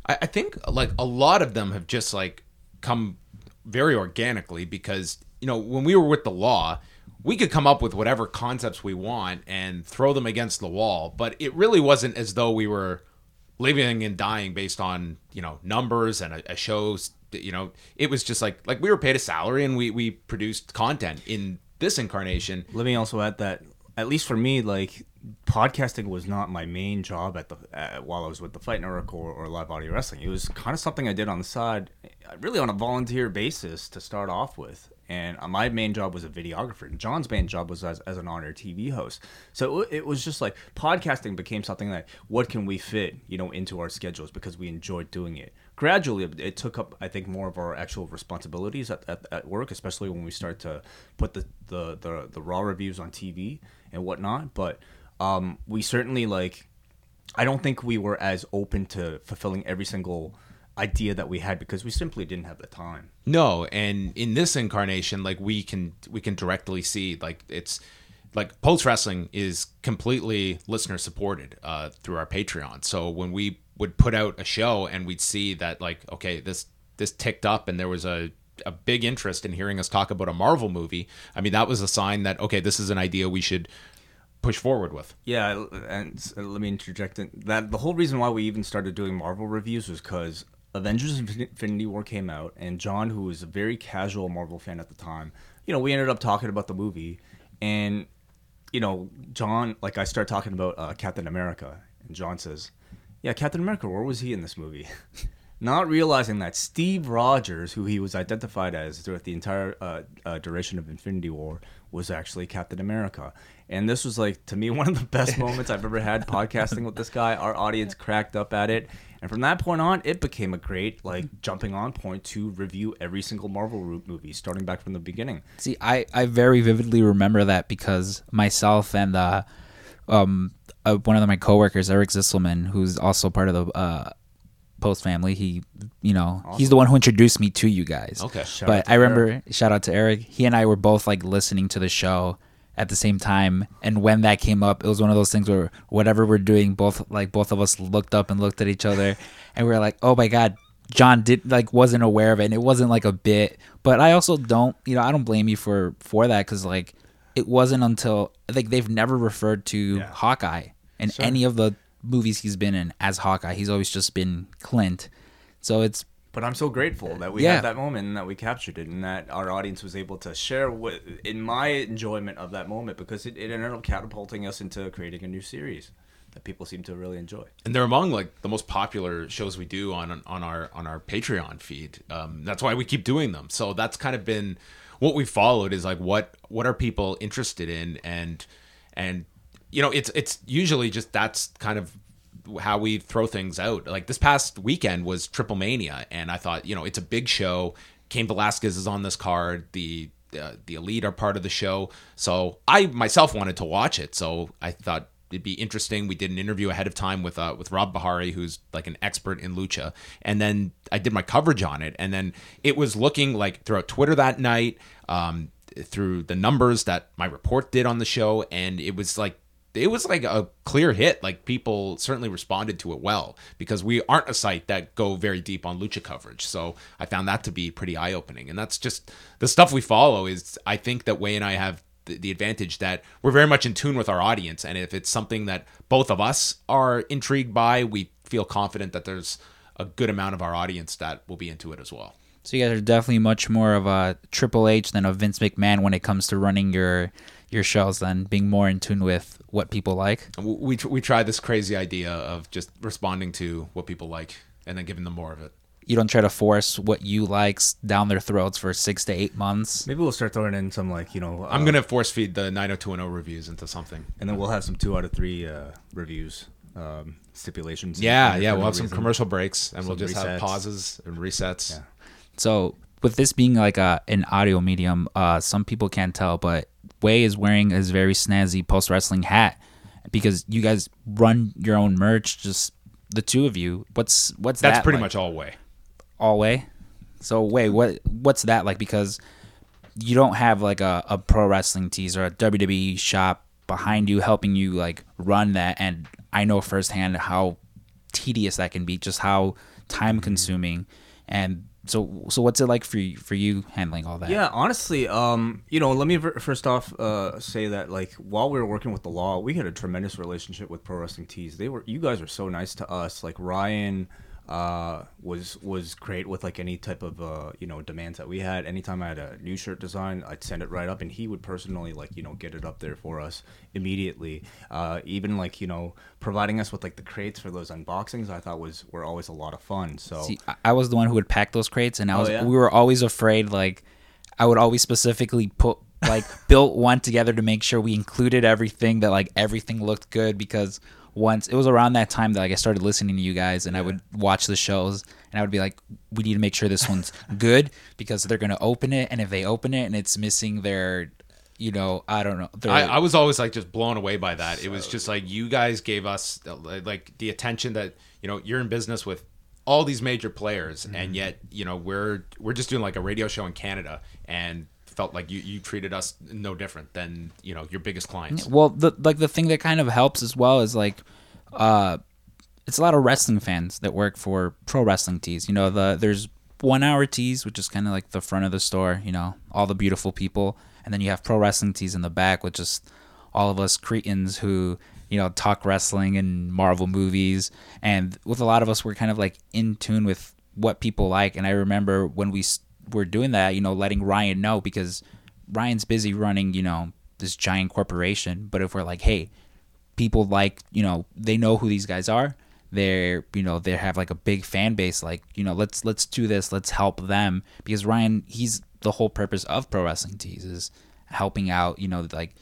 I, I think like a lot of them have just like come very organically because you know when we were with the law we could come up with whatever concepts we want and throw them against the wall but it really wasn't as though we were living and dying based on you know numbers and a, a show's you know it was just like like we were paid a salary and we we produced content in this incarnation Let me also add that, at least for me, like podcasting was not my main job at the uh, while I was with the Fight Network or, or Live Audio Wrestling. It was kind of something I did on the side. really on a volunteer basis to start off with. And uh, my main job was a videographer, and John's main job was as, as an on-air TV host. So it, it was just like podcasting became something like, what can we fit, you know, into our schedules because we enjoyed doing it. Gradually, it- took up, I think, more of our actual responsibilities at, at, at work, especially when we start to put the, the, the, the raw reviews on TV and whatnot. But um, we certainly like I don't think we were as open to fulfilling every single idea that we had because we simply didn't have the time. No, and in this incarnation, like we can we can directly see like it's like post wrestling is completely listener supported uh, through our Patreon. So when we would put out a show and we'd see that like okay this this ticked up and there was a a big interest in hearing us talk about a Marvel movie. I mean that was a sign that okay this is an idea we should push forward with. Yeah, and let me interject in that the whole reason why we even started doing Marvel reviews was because Avengers Infinity War came out, and John, who was a very casual Marvel fan at the time, you know, we ended up talking about the movie, and you know, John, like I start talking about uh, Captain America, and John says, "Yeah, Captain America, where was he in this movie?" Not realizing that Steve Rogers, who he was identified as throughout the entire uh, uh, duration of Infinity War, was actually Captain America. And this was like to me one of the best moments I've ever had podcasting with this guy. Our audience cracked up at it, and from that point on, it became a great like jumping on point to review every single Marvel movie, starting back from the beginning. See, I, I very vividly remember that because myself and uh, um, uh, one of my coworkers, Eric Zisselman, who's also part of the uh, Post family, he, you know, he's the one who introduced me to you guys. Okay. Shout out but I remember, shout out to Eric. He and I were both like listening to the show at the same time, and when that came up, it was one of those things where whatever we're doing, both like both of us looked up and looked at each other, and we are like, oh my god. John did like wasn't aware of it, and it wasn't like a bit. But I also don't, you know, I don't blame you for for that because like it wasn't until like they've never referred to Hawkeye in any of the movies he's been in as Hawkeye. He's always just been Clint. So it's But I'm so grateful that we Yeah. had that moment and that we captured it and that our audience was able to share what, in my enjoyment of that moment because it, it ended up catapulting us into creating a new series that people seem to really enjoy. and they're among like the most popular shows we do on on our on our Patreon feed. Um, that's why we keep doing them. So that's kind of been what we followed is like what what are people interested in and and you know it's it's usually just that's kind of how we throw things out. Like this past weekend was Triple Mania, and I thought you know it's a big show. Cain Velasquez is on this card. The uh, the elite are part of the show, so I myself wanted to watch it. So I thought it'd be interesting. We did an interview ahead of time with uh, with Rob Bahari, who's like an expert in lucha, and then I did my coverage on it, and then it was looking like throughout Twitter that night, um, through the numbers that my report did on the show, and it was like it was like a clear hit. Like people certainly responded to it well because we aren't a site that go very deep on lucha coverage. So I found that to be pretty eye opening. And that's just the stuff we follow is I think that Wai and I have the, the advantage that we're very much in tune with our audience. And if it's something that both of us are intrigued by, we feel confident that there's a good amount of our audience that will be into it as well. So you guys are definitely much more of a Triple H than a Vince McMahon when it comes to running your your shows than being more in tune with what people like. We, we, we tried this crazy idea of just responding to what people like and then giving them more of it. You don't try to force what you likes down their throats for six to eight months. Maybe we'll start throwing in some like you know. I'm uh, gonna force feed the 90210 reviews into something. and then we'll have some two out of three uh, reviews um, stipulations. Yeah, yeah. We'll have some commercial breaks and we'll Some just have pauses and resets. Yeah. So with this being like a an audio medium, uh, some people can't tell, but Wai is wearing his very snazzy post wrestling hat because you guys run your own merch. Just the two of you. What's what's that? That's that pretty like? much all Wai. All Wai. So wait, what what's that like? Because you don't have like a, a pro wrestling tees or a WWE shop behind you helping you like run that and I know firsthand how tedious that can be, just how time consuming and so so what's it like for you, for you handling all that? Yeah, honestly, um, you know, let me first off uh, say that like while we were working with the law, we had a tremendous relationship with Pro Wrestling Tees. They were, you guys were so nice to us. Like Ryan, uh, was was great with like any type of uh, you know demands that we had. Anytime I had a new shirt design, I'd send it right up, and he would personally like you know get it up there for us immediately. Uh, even like you know providing us with like the crates for those unboxings, I thought was were always a lot of fun. So See, I- was the one who would pack those crates, and I Oh, was yeah? we were always afraid. Like, I would always specifically put like built one together to make sure we included everything that like everything looked good because once it was around that time that like I started listening to you guys and I would watch the shows and I would be like, we need to make sure this one's good because they're gonna open it, and if they open it and it's missing their, you know, I don't know, their, I, I was always like just blown away by that. It was just like you guys gave us uh, like the attention that you know you're in business with all these major players, Mm-hmm. and yet you know we're we're just doing like a radio show in Canada, and felt like you you treated us no different than you know your biggest clients. Well, the like the thing that kind of helps as well is like, uh, it's a lot of wrestling fans that work for pro wrestling tees. You know, the there's one hour tees, which is kind of like the front of the store. You know, all the beautiful people, and then you have pro wrestling tees in the back, with just all of us cretins who you know talk wrestling and Marvel movies, and with a lot of us, we're kind of like in tune with what people like. And I remember when we were doing that, you know, letting Ryan know because Ryan's busy running, you know, this giant corporation. But if we're like, hey, people like, you know, they know who these guys are. They're, you know, they have like a big fan base. Like, you know, let's let's do this. Let's help them because Ryan, he's the whole purpose of pro wrestling tees is helping out. You know, like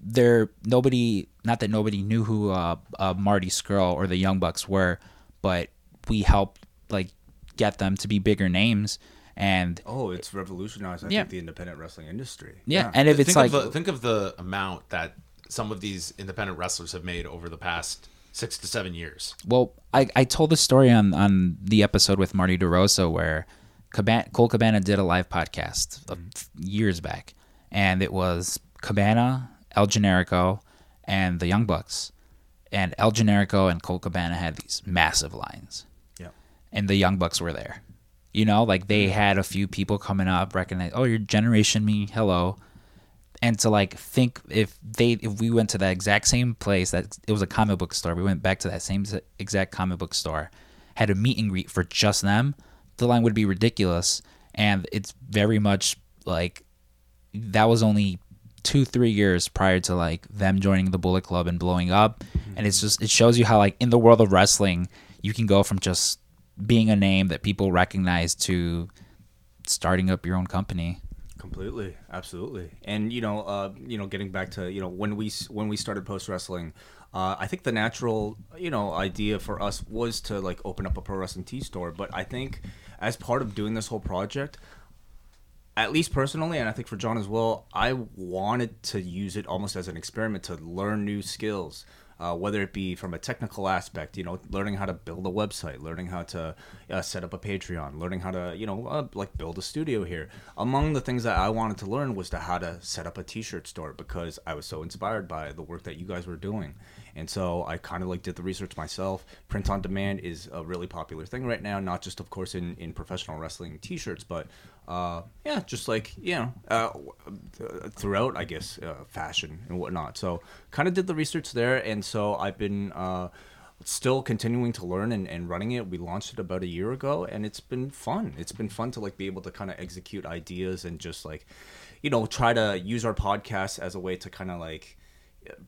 there nobody not that nobody knew who uh, uh, Marty Scurll or the Young Bucks were, but we helped like get them to be bigger names. And oh, it's revolutionized. I Yeah. think the independent wrestling industry. yeah, and if it's think like of the, think of the amount that some of these independent wrestlers have made over the past six to seven years. Well, I, I told the story on, on the episode with Marty DeRosa where Cabana, Colt Cabana did a live podcast of mm-hmm. years back, and it was Cabana, El Generico, and the Young Bucks, and El Generico and Colt Cabana had these massive lines, Yeah. and the Young Bucks were there. You know, like they had a few people coming up, recognize, oh, you're Generation Me, hello, and to like think if they if we went to that exact same place that it was a comic book store we went back to that same exact comic book store had a meet and greet for just them the line would be ridiculous. And it's very much like that was only two three years prior to like them joining the bullet club and blowing up. And it's mm-hmm. just it shows you how like in the world of wrestling you can go from just being a name that people recognize to starting up your own company Completely, absolutely, and you know, uh, you know, getting back to you know when we when we started post wrestling, uh, I think the natural you know idea for us was to like open up a pro wrestling tea store. But I think as part of doing this whole project, at least personally, and I think for John as well, I wanted to use it almost as an experiment to learn new skills. Uh, whether it be from a technical aspect, you know, learning how to build a website, learning how to uh, set up a Patreon, learning how to, you know, uh, like build a studio here. Among the things that I wanted to learn was to how to set up a T-shirt store because I was so inspired by the work that you guys were doing, and so I kind of like did the research myself. Print on demand is a really popular thing right now, not just of course in in professional wrestling T-shirts, but uh, yeah, just like you know, uh, throughout I guess uh, fashion and whatnot. So kind of did the research there, and so I've been uh, still continuing to learn and, and running it. We launched it about a year ago, and it's been fun. It's been fun to like be able to kind of execute ideas and just like, you know, try to use our podcast as a way to kind of like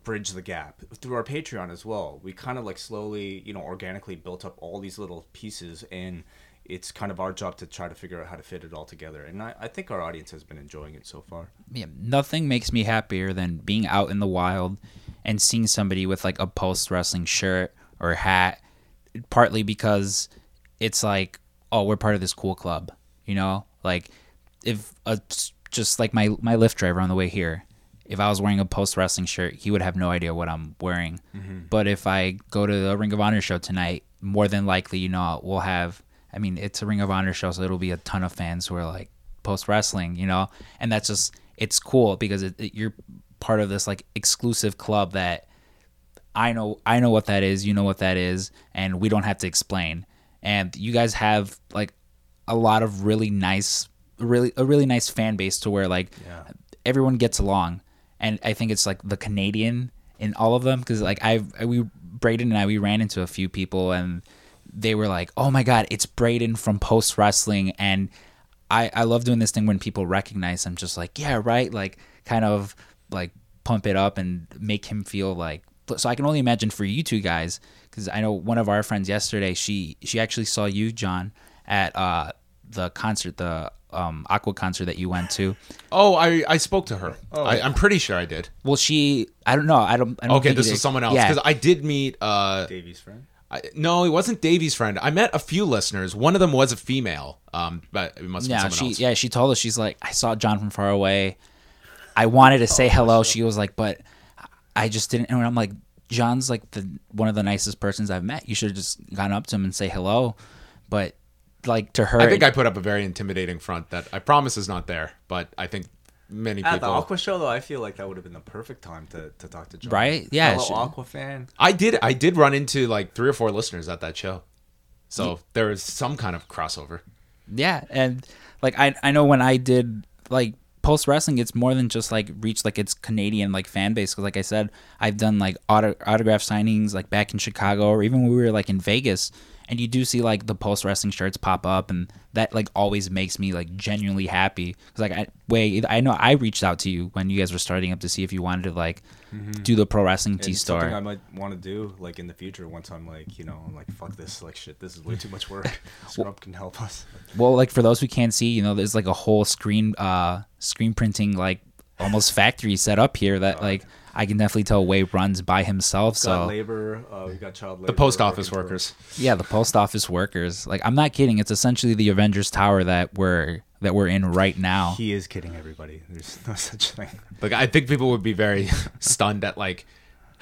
bridge the gap through our patreon as well we kind of like slowly you know organically built up all these little pieces and it's kind of our job to try to figure out how to fit it all together and i, I think our audience has been enjoying it so far yeah, nothing makes me happier than being out in the wild and seeing somebody with like a post wrestling shirt or hat. Partly because it's like, oh, we're part of this cool club, you know. Like, if a, just like my my Lyft driver on the way here, if I was wearing a post wrestling shirt, he would have no idea what I'm wearing. Mm-hmm. But if I go to the Ring of Honor show tonight, more than likely, you know, we'll have. I mean, it's a Ring of Honor show, so it'll be a ton of fans who are like post wrestling, you know, and that's just it's cool because it, it- you're part of this like exclusive club that I know I know what that is, you know what that is, and we don't have to explain. And you guys have like a lot of really nice really a really nice fan base to where like everyone gets along. And I think it's like the Canadian in all of them because like I've we Braden and I we ran into a few people and they were like, "Oh my god, it's Braden from Post Wrestling," and I I love doing this thing when people recognize him, just like, yeah, right, like kind of like pump it up and make him feel like. So I can only imagine for you two guys, because I know one of our friends yesterday, she she actually saw you, John, at uh the concert, the um Aqua concert that you went to. Oh, I, I spoke to her. I, I'm pretty sure I did. Well, she I don't know, I don't. I don't Okay, think this you is someone else Yeah, because I did meet. Uh, Davey's friend. I, no, it wasn't Davey's friend. I met a few listeners. One of them was a female. Um, but it must yeah, someone she else. yeah she told us she's like I saw John from far away. I wanted to say hello. She was like, but I just didn't. And I'm like, John's like the one of the nicest persons I've met. You should have just gone up to him and say hello. But like to her, I think I put up a very intimidating front that I promise is not there, but I think many At the. Aqua show, though, I feel like that would have been the perfect time to, to talk to John. Right? Yeah, Fellow she- Aqua fan. I did. I did run into like three or four listeners at that show, so there was some kind of crossover. yeah, and like I I know when I did like post wrestling, it's more than just like reach like its Canadian like fan base. Because like I said, I've done like auto, autograph signings like back in Chicago or even when we were like in Vegas, and you do see like the post wrestling shirts pop up, and that like always makes me like genuinely happy. Because like I wait, I know I reached out to you when you guys were starting up to see if you wanted to like do the pro wrestling T something I might want to do, like in the future, once I'm like, you know, I'm like, fuck this, like shit, this is way too much work. Scrub can help us. Well, like for those who can't see, you know, there's like a whole screen uh screen printing like almost factory set up here that like I can definitely tell Wade runs by himself. Got So labor, uh, we got child labor. The post office working workers. yeah, the post office workers. Like I'm not kidding. It's essentially the Avengers Tower that we're that we're in right now. He is kidding everybody. There's no such thing. Like I think people would be very stunned at like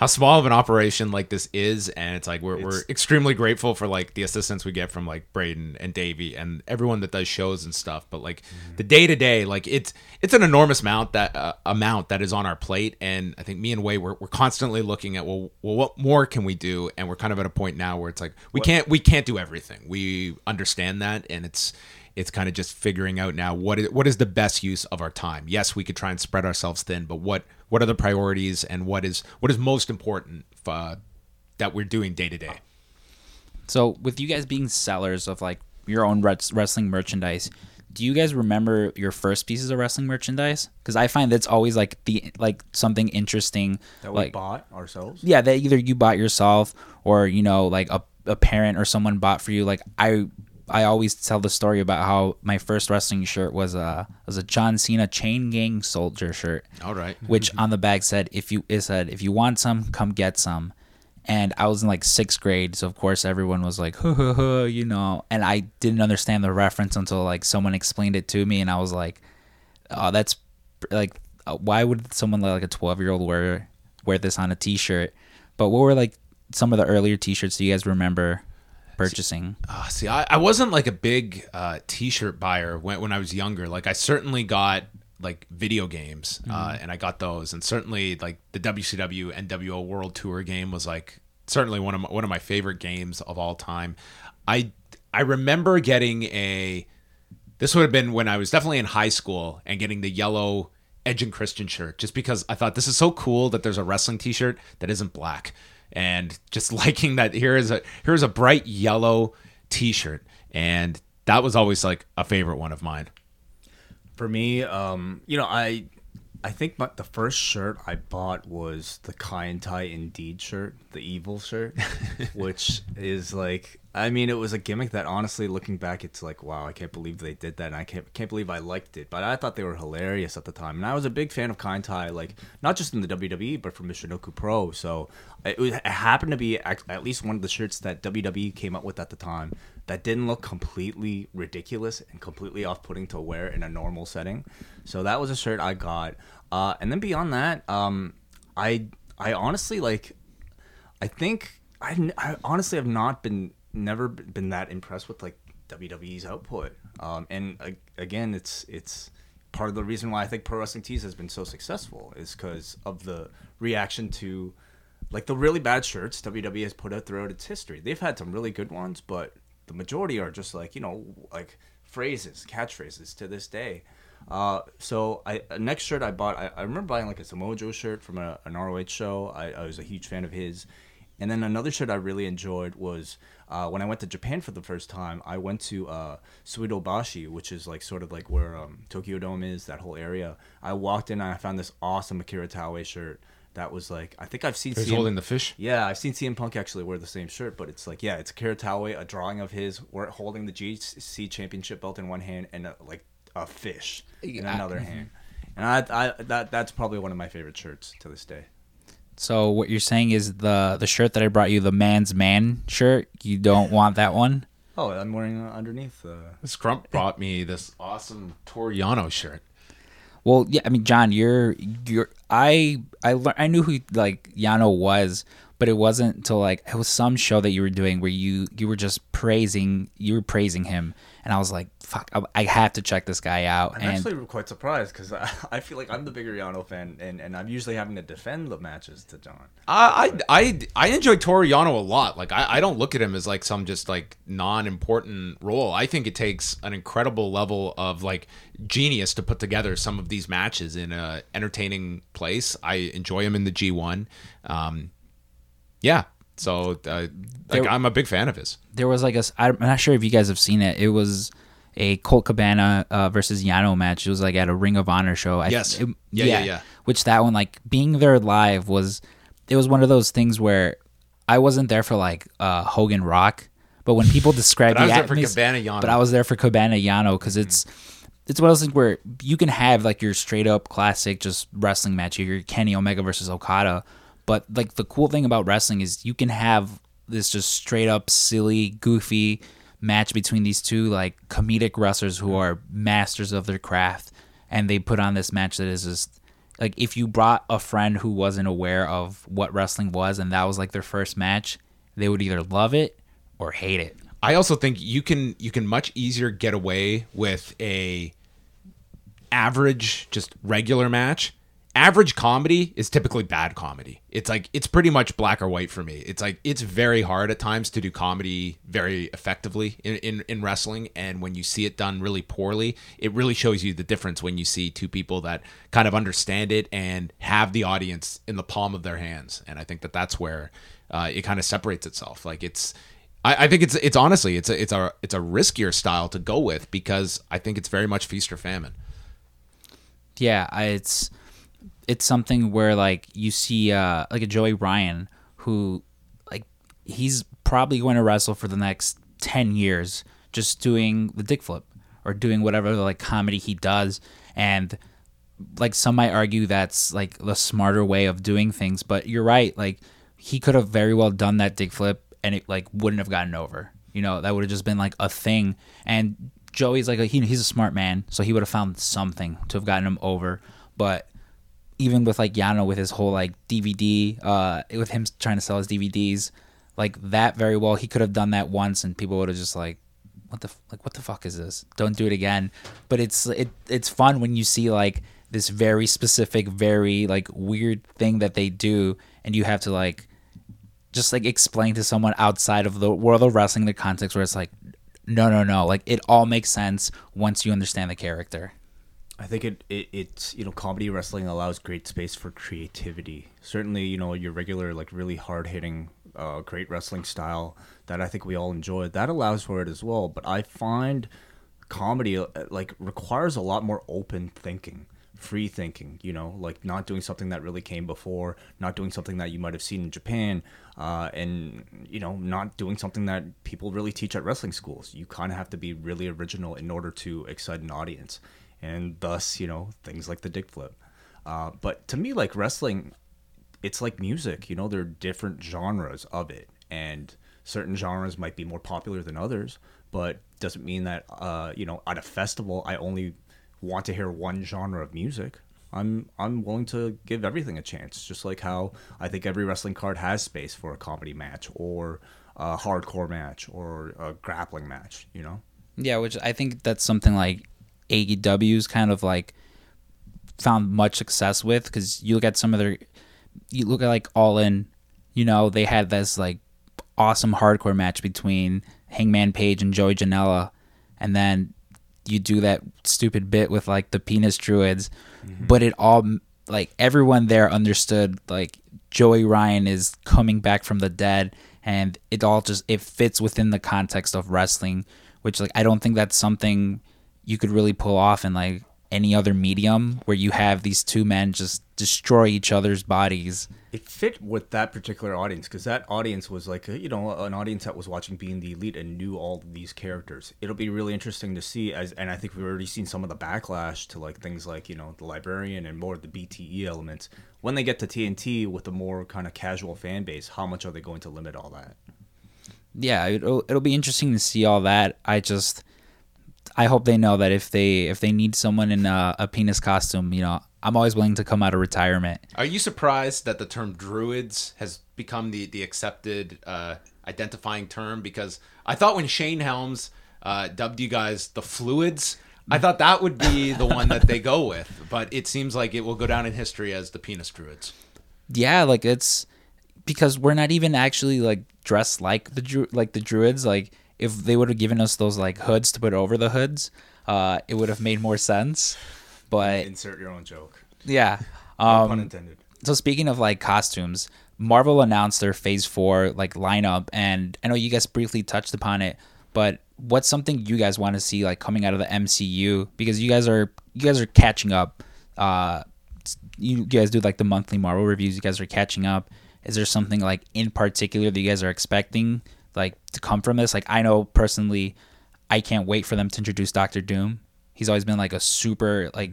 how small of an operation like this is, and it's like we're we're extremely grateful for like the assistance we get from like Braden and Davey and everyone that does shows and stuff. But like the day to day, like it's it's an enormous amount that uh, amount that is on our plate, and I think me and Wai we're, we're constantly looking at well, well, what more can we do? And we're kind of at a point now where it's like we can't we can't do everything. We understand that, and it's it's kind of just figuring out now what is what is the best use of our time. Yes, we could try and spread ourselves thin, but what what are the priorities and what is what is most important uh, that we're doing day to day? So with you guys being sellers of like your own res- wrestling merchandise, do you guys remember your first pieces of wrestling merchandise? Because I find that's always like the like something interesting That we like bought ourselves. yeah that either you bought yourself or you know like a, a parent or someone bought for you like i i always tell the story about how my first wrestling shirt was a was a john cena chain gang soldier shirt. All right. which on the bag said if you it said if you want some come get some. And i was in like sixth grade so of course everyone was like huh, huh, huh, you know? And i didn't understand the reference until like someone explained it to me and i was like oh that's like uh, why would someone like a 12 year old wear wear this on a t-shirt? But what were like some of the earlier t-shirts? Do you guys remember purchasing Uh, see, I, I wasn't like a big uh, T-shirt buyer when when I was younger. Like I certainly got like video games, uh, and I got those, and certainly like the WCW NWO World Tour game was like certainly one of my, one of my favorite games of all time. I I remember getting a this would have been when I was definitely in high school and getting the yellow Edge and Christian shirt just because I thought this is so cool that there's a wrestling t-shirt that isn't black and just liking that here is a here's a bright yellow t-shirt and that was always like a favorite one of mine. For me, um, you know, I I think my, the first shirt I bought was the Kaientai Indeed shirt, the evil shirt, which is like I mean, it was a gimmick that honestly looking back it's like, wow, I can't believe they did that and I can't can't believe I liked it. But I thought they were hilarious at the time. And I was a big fan of Kaientai, like not just in the WWE, but from Michinoku Pro. So it, was, it happened to be at least one of the shirts that WWE came up with at the time that didn't look completely ridiculous and completely off-putting to wear in a normal setting. So that was a shirt I got. Uh, and then beyond that, um, I I honestly like I think I, I honestly have not been never been that impressed with like WWE's output. Um, and uh, again, it's it's part of the reason why I think Pro Wrestling Tees has been so successful is because of the reaction to like the really bad shirts WWE has put out throughout its history. They've had some really good ones, but the majority are just like you know like phrases, catchphrases to this day. Uh, so I uh, next shirt I bought, I, I remember buying like a Samoa Joe shirt from a, an ROH show. I, I was a huge fan of his, And then another shirt I really enjoyed was uh, when I went to Japan for the first time. I went to uh, Suidobashi, which is like sort of like where um, Tokyo Dome is, that whole area. I walked in and I found this awesome Akira Taue shirt that was like I think I've seen. He's CM holding the fish. Yeah, I've seen CM Punk actually wear the same shirt, but it's like yeah, it's Akira Taue, a drawing of his, we're holding the GC Championship belt in one hand and a, like a fish in Yeah. another hand. And I, I that that's probably one of my favorite shirts to this day. So what you're saying is the the shirt that I brought you, the man's man shirt, you don't want that one? Oh, I'm wearing uh, underneath. Uh, This Crump brought me this awesome Toru Yano shirt. Well, yeah, I mean, John, you're you're I I lear- I knew who like Yano was, but it wasn't until like it was some show that you were doing where you you were just praising you were praising him, and I was like, fuck, I, I have to check this guy out. I'm and actually quite surprised because I, I feel like I'm the bigger Yano fan, and, and I'm usually having to defend the matches to John. I I I, I enjoy Toru Yano a lot. Like I, I don't look at him as like some just like non-important role. I think it takes an incredible level of like genius to put together some of these matches in a entertaining place. I enjoy him in the G1. Um, yeah. So uh, like There- I'm a big fan of his. there was like a I'm not sure if you guys have seen it. It was a Colt Cabana uh, versus Yano match. It was like at a Ring of Honor show. I, Yes. it- Yeah, yeah, yeah. Which that one, like being there live, was it was one of those things where I wasn't there for like uh, Hogan Rock, but when people describe But I the was there for atmos- Cabana Yano. but I was there for Cabana Yano because it's it's one of those things where you can have like your straight up classic just wrestling match, your Kenny Omega versus Okada, but like the cool thing about wrestling is you can have this just straight up silly, goofy match between these two like comedic wrestlers who are masters of their craft, and they put on this match that is just like if you brought a friend who wasn't aware of what wrestling was and that was like their first match, they would either love it or hate it. I also think you can you can much easier get away with a average just regular match. Average comedy is typically bad comedy. It's like it's pretty much black or white for me. It's like it's very hard at times to do comedy very effectively in, in, in wrestling and when you see it done really poorly, it really shows you the difference when you see two people that kind of understand it and have the audience in the palm of their hands. And I think that that's where uh, it kind of separates itself. Like it's I, think it's it's honestly it's a it's a it's a riskier style to go with because I think it's very much feast or famine. yeah it's it's something where like you see uh like a joey ryan who like he's probably going to wrestle for the next 10 years just doing the dick flip or doing whatever like comedy he does. And like some might argue that's like the smarter way of doing things but you're right like he could have very well done that dick flip and it like wouldn't have gotten over. You know that would have just been like a thing. And joey's like a, he, he's a smart man so he would have found something to have gotten him over. But even with like Yano with his whole like DVD, uh, with him trying to sell his DVDs, like that very well, he could have done that once, and people would have just like, what the like what the fuck is this? Don't do it again. But it's it it's fun when you see like this very specific, very like weird thing that they do, and you have to like just like explain to someone outside of the world of wrestling the context where it's like, no, no, no, like it all makes sense once you understand the character. I think it, it it's you know comedy wrestling allows great space for creativity. Certainly, you know your regular like really hard hitting, uh, great wrestling style that I think we all enjoy. That allows for it as well. But I find comedy uh, like requires a lot more open thinking, free thinking. You know, like not doing something that really came before, not doing something that you might have seen in Japan, uh, and you know not doing something that people really teach at wrestling schools. You kind of have to be really original in order to excite an audience and thus you know things like the dick flip. Uh, but to me like wrestling it's like music you know there are different genres of it. And certain genres might be more popular than others but doesn't mean that uh, you know at a festival i only want to hear one genre of music. I'm i'm willing to give everything a chance. Just like how i think every wrestling card has space for a comedy match or a hardcore match or a grappling match you know? Yeah, which I think that's something like AEW's kind of like found much success with because you look at some of their, you look at like All In, you know, they had this like awesome hardcore match between Hangman Page and Joey Janela, and then you do that stupid bit with like the penis druids, mm-hmm. but it all like everyone there understood like Joey Ryan is coming back from the dead, and it all just it fits within the context of wrestling, which like I don't think that's something you could really pull off in like any other medium where you have these two men just destroy each other's bodies. it fit with that particular audience because that audience was like a, you know an audience that was watching being the elite and knew all these characters it'll be really interesting to see as and i think we've already seen some of the backlash to like things like you know the librarian and more of the bte elements when they get to tnt with a more kind of casual fan base how much are they going to limit all that yeah, it'll it'll be interesting to see all that. I just I hope they know that if they if they need someone in a, a penis costume, you know, I'm always willing to come out of retirement. Are you surprised that the term druids has become the the accepted uh, identifying term? Because I thought when Shane Helms uh, dubbed you guys the fluids, I thought that would be the one that they go with. But it seems like it will go down in history as the penis druids. Yeah, like it's because we're not even actually like dressed like the dru- like the druids. Like if they would have given us those like hoods to put over the hoods, uh, it would have made more sense. But insert your own joke yeah, no um, pun intended so speaking of like costumes, Marvel announced their Phase Four like lineup, and I know you guys briefly touched upon it, but what's something you guys want to see like coming out of the MCU? Because you guys are you guys are catching up. Uh, you guys do like the monthly Marvel reviews. You guys are catching up. Is there something like in particular that you guys are expecting to come from this? Like I know personally, I can't wait for them to introduce Doctor Doom. He's always been like a super like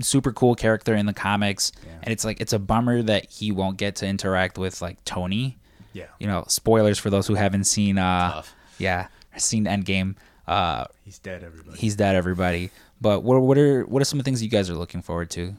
super cool character in the comics. And it's like it's a bummer that he won't get to interact with like tony. Yeah. You know spoilers for those who haven't seen uh Tough. yeah seen endgame uh he's dead everybody. he's dead everybody. But what, what are what are some of the things you guys are looking forward to?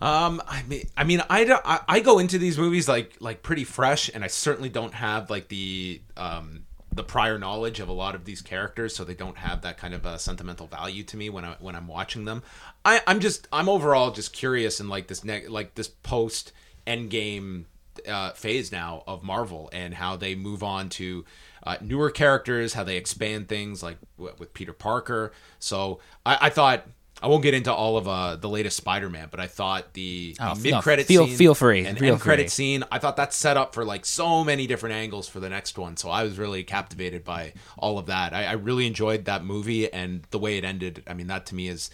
Um, I mean, I mean, I, don't- I I go into these movies like like pretty fresh, and I certainly don't have like the um the prior knowledge of a lot of these characters, so they don't have that kind of a sentimental value to me when I when I'm watching them. I I'm just I'm overall just curious in like this ne- like this post Endgame uh, phase now of Marvel and how they move on to uh, newer characters, how they expand things like w- with Peter Parker. So I, I thought I won't get into all of uh, the latest Spider-Man, but I thought the, Oh, the mid-credit feel- scene feel free, and feel end credit free. scene, I thought that's set up for like so many different angles for the next one. So I was really captivated by all of that. I, I really enjoyed that movie and the way it ended. I mean, that to me is.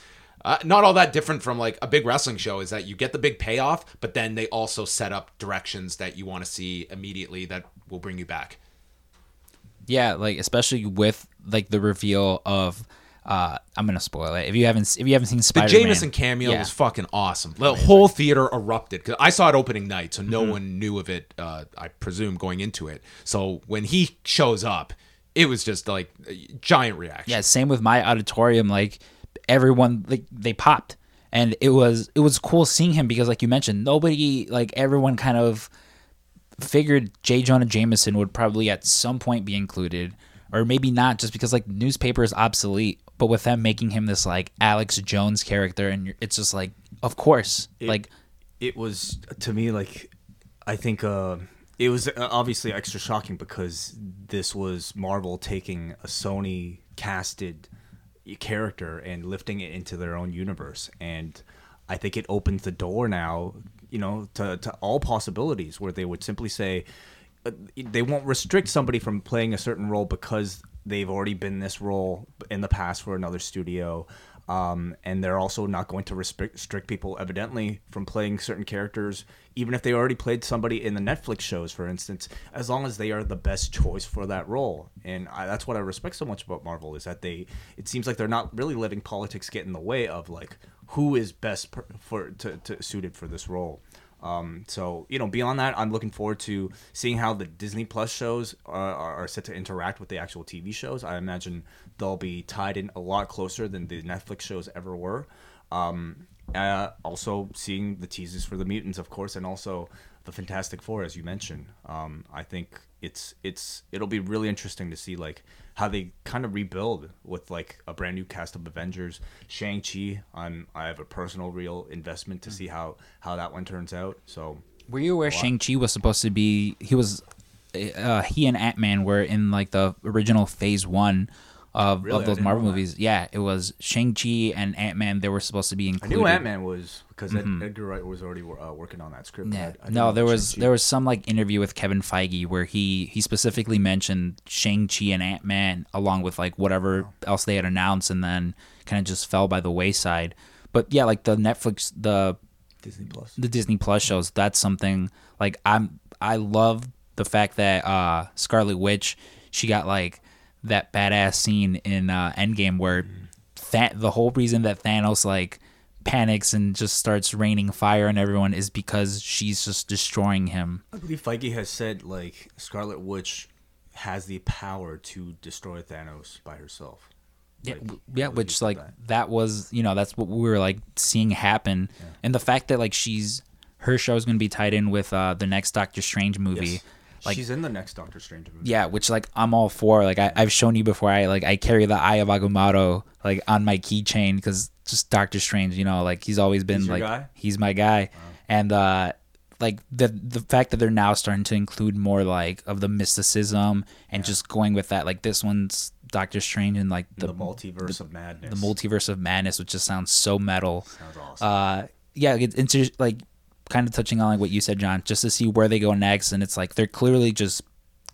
Uh, not all that different from like a big wrestling show is that you get the big payoff, but then they also set up directions that you want to see immediately that will bring you back. yeah like especially with like the reveal of uh i'm gonna spoil it if you haven't if you haven't seen The spider-man Jameson cameo yeah. was fucking awesome. The whole theater erupted because I saw it opening night, so no Mm-hmm. one knew of it. Uh, I presume going into it. So when he shows up, it was just like a giant reaction. yeah same with my auditorium like everyone like they popped and it was it was cool seeing him because like you mentioned nobody like everyone kind of figured j jonah jameson would probably at some point be included or maybe not just because like newspaper is obsolete but with them making him this like alex jones character and it's just like of course. Like it was to me like I think uh, it was uh, obviously extra shocking because this was Marvel taking a Sony casted character and lifting it into their own universe, and I think it opens the door now, you know, to to all possibilities where they would simply say uh, they won't restrict somebody from playing a certain role because they've already been this role in the past for another studio. Um, and they're also not going to restrict, people, evidently, from playing certain characters, even if they already played somebody in the Netflix shows, for instance, as long as they are the best choice for that role. And I, that's what I respect so much about Marvel is that they, it seems like they're not really letting politics get in the way of like who is best per, for to, to suited for this role. Um, so you know, beyond that, I'm looking forward to seeing how the Disney Plus shows are, are, set to interact with the actual TV shows. I imagine they'll be tied in a lot closer than the Netflix shows ever were. Um, uh, also, seeing the teases for the mutants, of course, and also the Fantastic Four, as you mentioned. Um, I think it's it's it'll be really interesting to see like how they kind of rebuild with like a brand new cast of Avengers. Shang Chi, I'm I have a personal real investment to see how how that one turns out. So Were you aware Shang Chi was supposed to be? He was, uh, he and Ant Man were in like the original Phase One of, Really? of those Marvel movies. Yeah, it was Shang Chi and Ant Man. They were supposed to be included. I knew Ant Man was because Ed, Edgar Wright was already uh, working on that script. Yeah. I- I no, there was Shang-Chi. there was some like interview with Kevin Feige where he he specifically mentioned Shang Chi and Ant Man along with like whatever else they had announced, and then kind of just fell by the wayside. But yeah, like the Netflix the Disney Plus. the Disney Plus shows, that's something like I'm I love the fact that uh Scarlet Witch she got like that badass scene in uh Endgame where the whole reason that Thanos like panics and just starts raining fire on everyone is because she's just destroying him. I believe Feige has said like Scarlet Witch has the power to destroy Thanos by herself. Yeah, Like, w- yeah, which like that. that was you know that's what we were like seeing happen, and the fact that like she's her show is going to be tied in with uh the next Doctor Strange movie. Yes. Like she's in the next Doctor Strange movie. Yeah, which like I'm all for. Like I, I've shown you before. I like I carry the Eye of Agamotto like on my keychain because just Doctor Strange. You know, like he's always been He's like guy? he's my guy, and uh like the the fact that they're now starting to include more like of the mysticism and just going with that. Like this one's Doctor Strange and like the, the multiverse of madness. the multiverse of madness, which just sounds so metal. Sounds awesome. Uh, yeah, it's just like kind of touching on like what you said, John, just to see where they go next, and it's like they're clearly just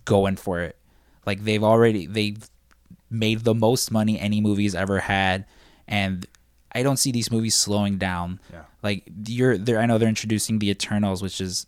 going for it. Like they've already they've made the most money any movie's ever had, and I don't see these movies slowing down. Yeah. Like you're there, I know they're introducing the Eternals, which is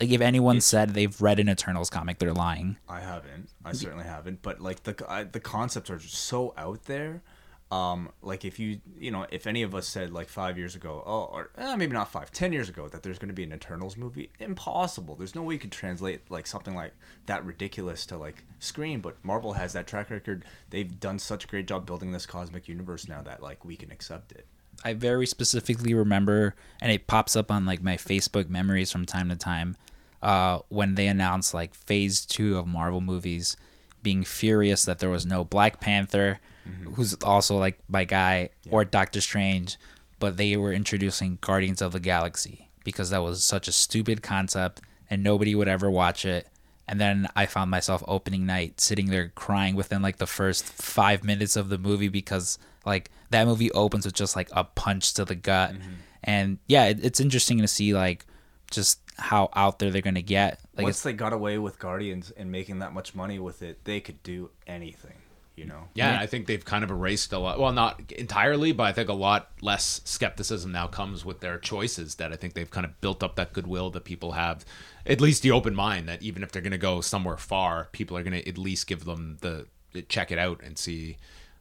like if anyone said they've read an Eternals comic, they're lying. I haven't. I certainly haven't. But like the I, the concepts are just so out there. Um, like if you you know if any of us said like five years ago, oh, or eh, maybe not five, ten years ago that there's going to be an Eternals movie, impossible. There's no way you could translate like something like that ridiculous to like screen. But Marvel has that track record. They've done such a great job building this cosmic universe now that like we can accept it. I very specifically remember, and it pops up on like my Facebook memories from time to time, uh, when they announced like Phase Two of Marvel movies, being furious that there was no Black Panther, Mm-hmm. who's also like my guy, or Doctor Strange, but they were introducing Guardians of the Galaxy because that was such a stupid concept and nobody would ever watch it. And then I found myself opening night sitting there crying within like the first five minutes of the movie because like that movie opens with just like a punch to the gut. Mm-hmm. And yeah, it, it's interesting to see like just how out there they're gonna get. Like Once they got away with Guardians and making that much money with it, they could do anything. You know. Yeah, I think they've kind of erased a lot. Well, not entirely, but I think a lot less skepticism now comes with their choices. That I think they've kind of built up that goodwill that people have, at least the open mind that even if they're going to go somewhere far, people are going to at least give them the check it out and see.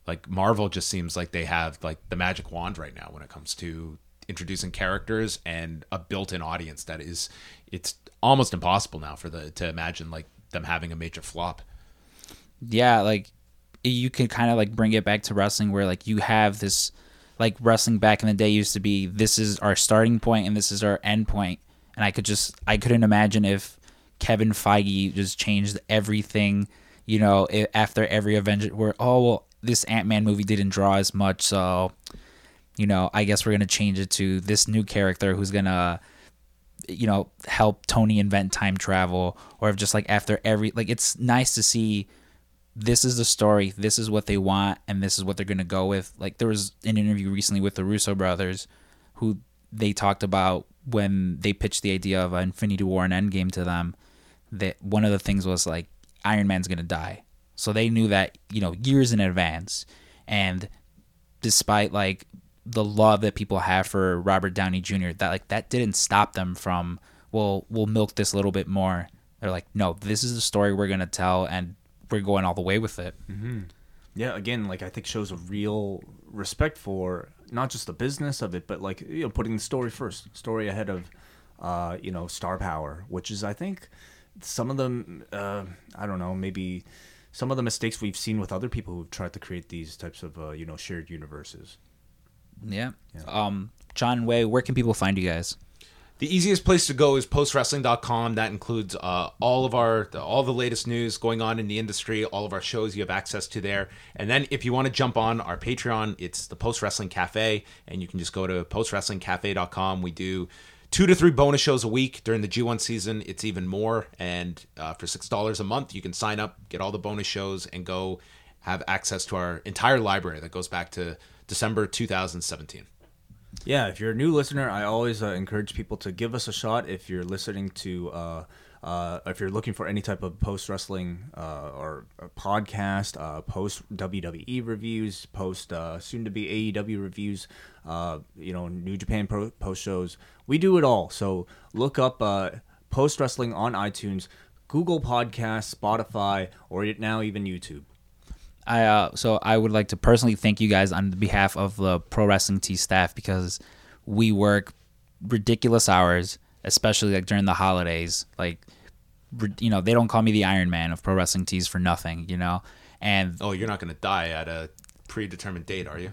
Like Marvel just seems like they have like the magic wand right now when it comes to introducing characters and a built-in audience that is it's almost impossible now for the to imagine like them having a major flop. yeah, like you can kind of like bring it back to wrestling where like you have this like wrestling back in the day used to be this is our starting point and this is our end point. And I could just I couldn't imagine if Kevin Feige just changed everything you know after every Avenger where oh well this Ant-Man movie didn't draw as much so you know I guess we're to change it to this new character who's to you know help Tony invent time travel or just like after every like it's nice to see this is the story this is what they want and this is what they're going to go with like there was an interview recently with the Russo brothers who they talked about when they pitched the idea of Infinity War and Endgame to them that one of the things was like Iron Man's going to die so they knew that you know years in advance and despite like the love that people have for Robert Downey Jr. that like that didn't stop them from well we'll milk this a little bit more. They're like no this is the story we're gonna tell and we're going all the way with it. yeah again like i think shows a real respect for not just the business of it but like you know putting the story first story ahead of uh you know star power which is i think some of them uh i don't know maybe some of the mistakes we've seen with other people who've tried to create these types of uh, you know shared universes Yeah. Um, John Way, where can people find you guys? The easiest place to go is postwrestling.com. That includes uh, all of our all the latest news going on in the industry, all of our shows you have access to there. And then if you want to jump on our Patreon, it's the Post Wrestling Cafe, and you can just go to postwrestlingcafe.com. We do two to three bonus shows a week during the G1 season. It's even more, and uh, for six dollars a month, you can sign up, get all the bonus shows, and go have access to our entire library that goes back to December 2017. Yeah, if you're a new listener, I always uh, encourage people to give us a shot. If you're listening to, uh, uh, if you're looking for any type of post wrestling uh, or, podcast, uh, post WWE reviews, post uh, soon to be AEW reviews, you know, New Japan pro- post shows, we do it all. So look up post wrestling on iTunes, Google Podcasts, Spotify, or now even YouTube. I uh, so I would like to personally thank you guys on behalf of the Pro Wrestling T staff because we work ridiculous hours, especially like during the holidays. Like, you know, they don't call me the Iron Man of Pro Wrestling Tees for nothing, you know. And Oh, you're not going to die at a predetermined date, are you?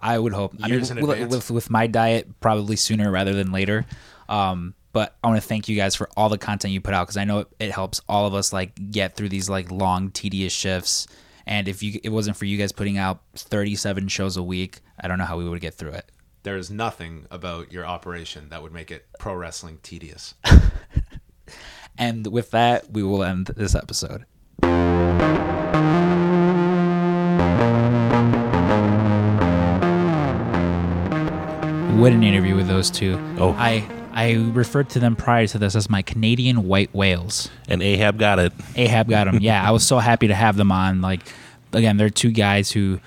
I would hope. I mean, Years in with, advance? with with my diet, probably sooner rather than later. Um, but I want to thank you guys for all the content you put out because I know it, it helps all of us like get through these like long, tedious shifts. And if you it wasn't for you guys putting out 37 shows a week, I don't know how we would get through it. There is nothing about your operation that would make it pro wrestling tedious. And with that, we will end this episode. What an interview with those two. Oh. I I referred to them prior to this as my Canadian white whales. And Ahab got it. Ahab got them. Yeah, I was so happy to have them on. Like, again, they're two guys who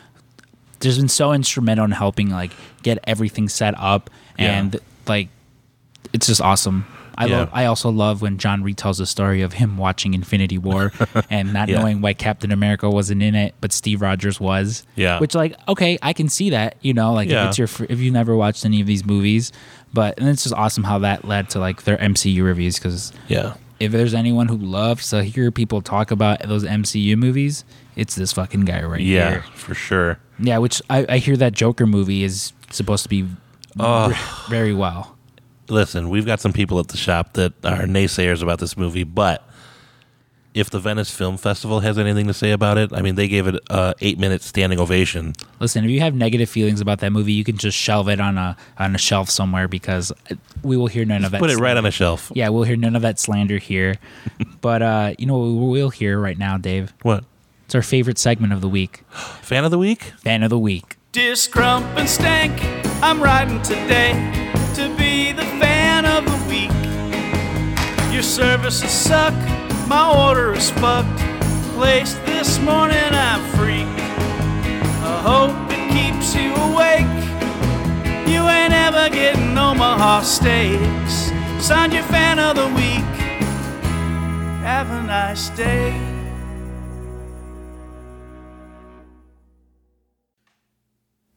just been so instrumental in helping like get everything set up, and like, it's just awesome. I Yeah. love. I also love when John retells the story of him watching Infinity War and not Yeah. knowing why Captain America wasn't in it, but Steve Rogers was. Yeah. Which, like, okay, I can see that. You know, like Yeah. if it's your if you've never watched any of these movies, but and it's just awesome how that led to like their MCU reviews because Yeah. if there's anyone who loves to hear people talk about those MCU movies, it's this fucking guy right Yeah, here. Yeah, for sure. Yeah, which I, I hear that Joker movie is supposed to be Oh. very well. Listen, we've got some people at the shop that are naysayers about this movie, but if the Venice Film Festival has anything to say about it, I mean, they gave it a eight minute standing ovation. Listen, if you have negative feelings about that movie, you can just shelve it on a on a shelf somewhere because we will hear none of that. Put it right on a shelf. Yeah, we'll hear none of that slander here. but uh, you know what we will hear right now, Dave? What? It's our favorite segment of the week. Fan of the week? Fan of the week. Dear Scrump and Stank, I'm writing today to be the fan of the week. Your services suck, my order is fucked. Placed this morning, I'm freak. I hope it keeps you awake. You ain't ever getting Omaha steaks. Signed your fan of the week. Have a nice day.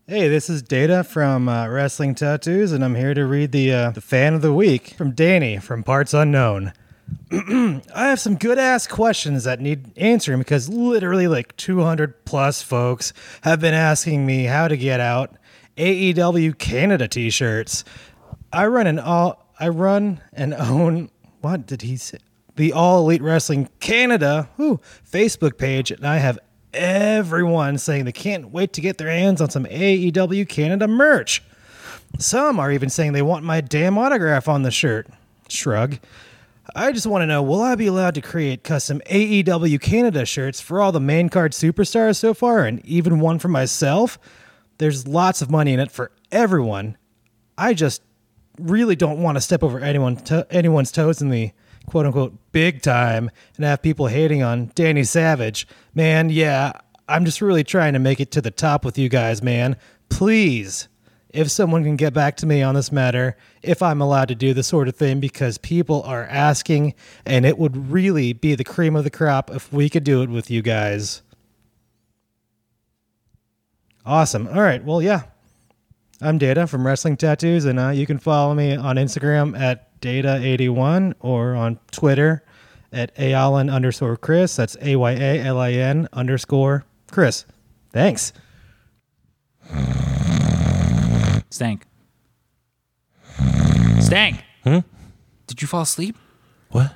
Hey, this is Data from uh, Wrestling Tattoos, and I'm here to read the uh, the fan of the week from Danny from Parts Unknown. I have some good ass questions that need answering because literally like 200 plus folks have been asking me how to get out AEW Canada t-shirts. I run an all I run and own what did he say? The All Elite Wrestling Canada whew, Facebook page, and I have everyone saying they can't wait to get their hands on some AEW Canada merch. Some are even saying they want my damn autograph on the shirt. Shrug. I just want to know will I be allowed to create custom AEW Canada shirts for all the main card superstars so far and even one for myself? There's lots of money in it for everyone. I just really don't want to step over anyone to, anyone's toes in the quote unquote big time and have people hating on Danny Savage. Man, yeah, I'm just really trying to make it to the top with you guys, man. Please, if someone can get back to me on this matter, if I'm allowed to do this sort of thing, because people are asking, and it would really be the cream of the crop if we could do it with you guys. Awesome. All right. Well, yeah. I'm Data from Wrestling Tattoos, and uh, you can follow me on Instagram at Data81 or on Twitter at Ayalin underscore Chris. That's A Y A L I N underscore Chris. Thanks. Stank. Stank. Hmm? Did you fall asleep? What?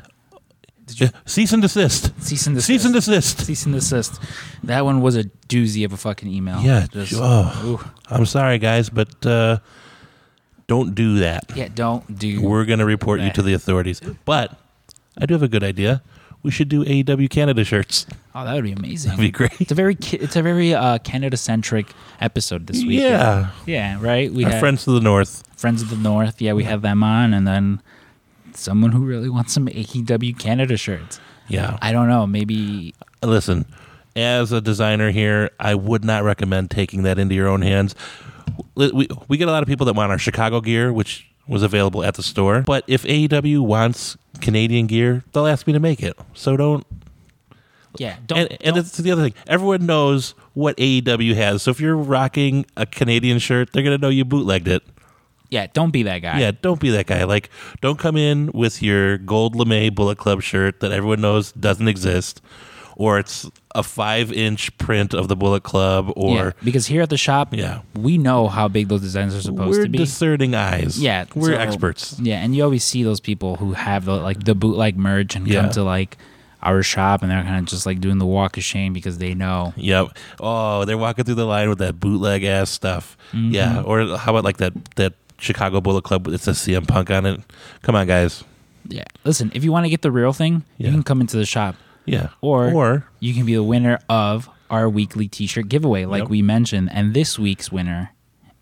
Yeah, cease and desist. Cease and desist. Cease and desist. Cease and desist. That one was a doozy of a fucking email. Yeah. Just- oh, ooh. I'm sorry, guys, but uh, don't do that. Yeah, don't do. We're going to report you to the authorities. But I do have a good idea. We should do AEW Canada shirts. Oh, that would be amazing. That'd be great. It's a very it's a very uh, Canada centric episode this week. Yeah. yeah, right. We had friends to the north. friends of the North. Yeah, we have them on, and then someone who really wants some AEW Canada shirts. Yeah. I don't know. Maybe Listen, as a designer here, I would not recommend taking that into your own hands. We, we get a lot of people that want our Chicago gear, which was available at the store. But if AEW wants Canadian gear, they'll ask me to make it. So don't. yeah. Don't, And, and don't- it's the other thing. Everyone knows what AEW has. So if you're rocking a Canadian shirt, they're going to know you bootlegged it. yeah. Don't be that guy. Yeah, don't be that guy. Like, don't come in with your gold lame Bullet Club shirt that everyone knows doesn't exist, or it's a five inch print of the Bullet Club, Yeah, or because here at the shop, Yeah. we know how big those designs are supposed we're to be. discerning eyes. Yeah, we're so- experts. Yeah, and you always see those people who have the like the bootleg merch and Yeah. come to like our shop and they're kind of just like doing the walk of shame because they know. Yep. Oh, they're walking through the line with that bootleg ass stuff. Mm-hmm. Yeah. Or how about like that that Chicago Bullet Club? It says CM Punk on it. Come on, guys. Yeah, listen, if you want to get the real thing, Yeah. you can come into the shop, Yeah. or or you can be the winner of our weekly T-shirt giveaway, like Yep. we mentioned. And this week's winner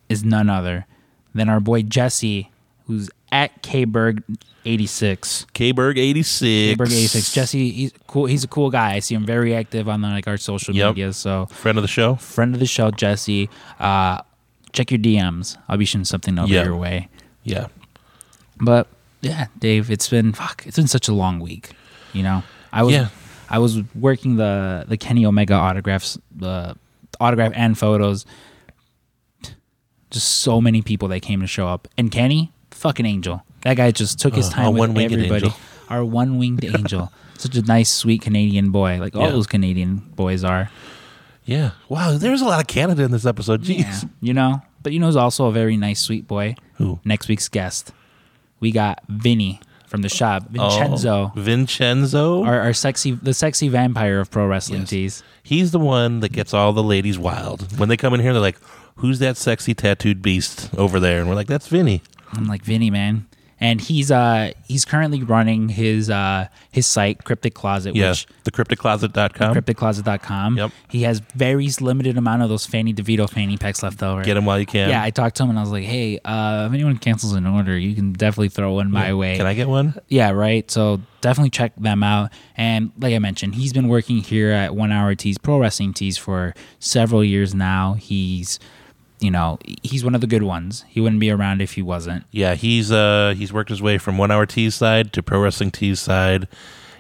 is none other than our boy Jesse, who's at Kberg eighty six. K-Berg eighty six. Kberg eighty six. Jesse, he's cool. He's a cool guy. I see him very active on like our social Yep. media. So friend of the show. friend of the show, Jesse. Uh, check your DMs. I'll be shooting something over Yeah. your way. Yeah. But yeah, Dave, it's been fuck. It's been such a long week. You know, I was Yeah. I was working the the Kenny Omega autographs, the autograph and photos. Just so many people that came to show up, and Kenny, fucking angel. That guy just took his Uh, time with everybody. angel. Our one winged angel. Such a nice, sweet Canadian boy, like all those Canadian boys are. Yeah. Wow. There's a lot of Canada in this episode. Jeez. Yeah, you know. But you know, who's also a very nice, sweet boy. Who? Next week's guest, we got Vinny from the shop, Vincenzo, Oh, Vincenzo. our, our sexy, the sexy vampire of pro wrestling Yes. tees. He's the one that gets all the ladies wild. When they come in here, they're like, "Who's that sexy tattooed beast over there?" And we're like, "That's Vinny." I'm like Vinny, man, and he's uh he's currently running his uh his site Cryptic Closet, Yes. which The crypticloset.com. crypticcloset.com. Yep. He has very limited amount of those Fanny DeVito fanny packs left over. Get them while you can. Yeah, I talked to him and I was like, hey, uh, if anyone cancels an order, you can definitely throw one my way. Can I get one? Yeah, right. So definitely check them out. And like I mentioned, he's been working here at One Hour Tees Pro Wrestling Tees for several years now. He's, you know, he's one of the good ones. He wouldn't be around if he wasn't. Yeah, he's uh he's worked his way from one hour T's side to pro wrestling T's side,